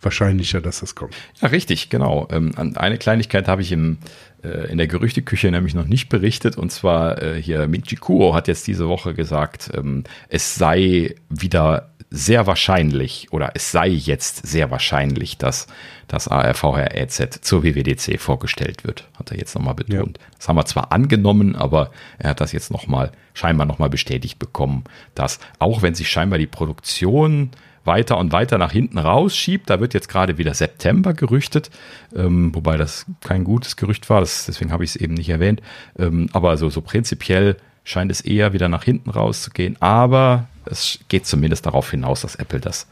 Speaker 2: wahrscheinlicher, dass das kommt.
Speaker 1: Ja, richtig, genau. Ähm, eine Kleinigkeit habe ich im, äh, in der Gerüchteküche nämlich noch nicht berichtet. Und zwar äh, hier Michi Kuo hat jetzt diese Woche gesagt, ähm, es sei wieder sehr wahrscheinlich oder es sei jetzt sehr wahrscheinlich, dass das ARVR EZ zur WWDC vorgestellt wird, hat er jetzt nochmal betont. Ja. Das haben wir zwar angenommen, aber er hat das jetzt nochmal, scheinbar nochmal bestätigt bekommen, dass auch wenn sich scheinbar die Produktion weiter und weiter nach hinten rausschiebt. Da wird jetzt gerade wieder September gerüchtet, ähm, wobei das kein gutes Gerücht war, das, deswegen habe ich es eben nicht erwähnt. Ähm, aber so, so prinzipiell scheint es eher wieder nach hinten rauszugehen. Aber es geht zumindest darauf hinaus, dass Apple das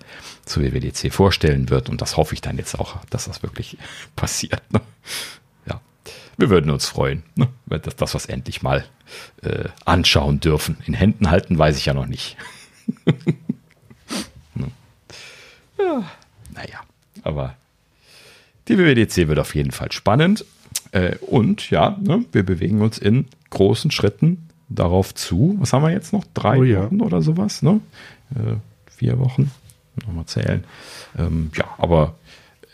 Speaker 1: zur WWDC vorstellen wird. Und das hoffe ich dann jetzt auch, dass das wirklich <laughs> passiert. Ne? Ja, wir würden uns freuen, ne? dass das was endlich mal äh, anschauen dürfen. In Händen halten weiß ich ja noch nicht. <laughs> Ja, naja, aber die WWDC wird auf jeden Fall spannend. Äh, und ja, ne, wir bewegen uns in großen Schritten darauf zu. Was haben wir jetzt noch? Drei oh, ja. Wochen oder sowas? Ne? Äh, vier Wochen. Nochmal zählen. Ähm, ja, aber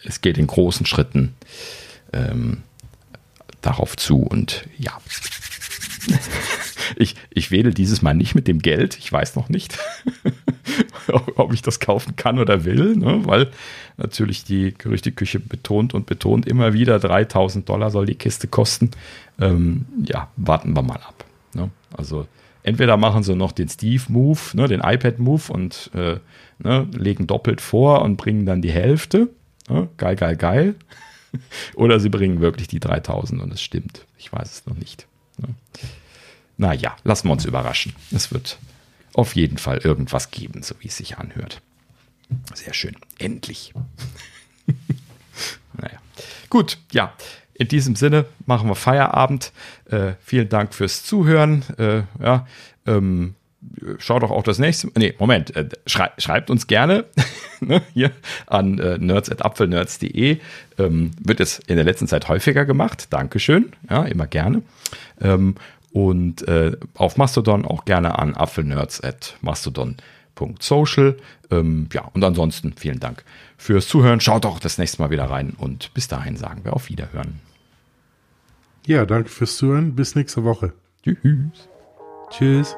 Speaker 1: es geht in großen Schritten ähm, darauf zu. Und ja, ich, ich wähle dieses Mal nicht mit dem Geld. Ich weiß noch nicht. <laughs> ob ich das kaufen kann oder will, ne? weil natürlich die Gerüchteküche betont und betont immer wieder, 3000 Dollar soll die Kiste kosten. Ähm, ja, warten wir mal ab. Also entweder machen sie noch den Steve-Move, ne, den iPad-Move und äh, ne, legen doppelt vor und bringen dann die Hälfte. Ne? Geil, geil, geil. <laughs> Oder sie bringen wirklich die 3000 und es stimmt. Ich weiß es noch nicht. Ne? Naja, lassen wir uns überraschen. Es wird auf jeden Fall irgendwas geben, so wie es sich anhört. Sehr schön. Endlich. <laughs> naja. Gut, ja. In diesem Sinne machen wir Feierabend. Äh, vielen Dank fürs Zuhören. Äh, ja, ähm, schaut doch auch das nächste Nee, Moment. Äh, schrei schreibt uns gerne <laughs> ne, hier an äh, nerds.apfelnerds.de. Ähm, wird es in der letzten Zeit häufiger gemacht. Dankeschön. Ja, immer gerne. Ähm, und äh, auf Mastodon auch gerne an apfelnerds at mastodon.social. Ähm, ja, und ansonsten vielen Dank fürs Zuhören. Schaut auch das nächste Mal wieder rein und bis dahin sagen wir auf Wiederhören.
Speaker 2: Ja, danke fürs Zuhören. Bis nächste Woche. Tschüss. Tschüss.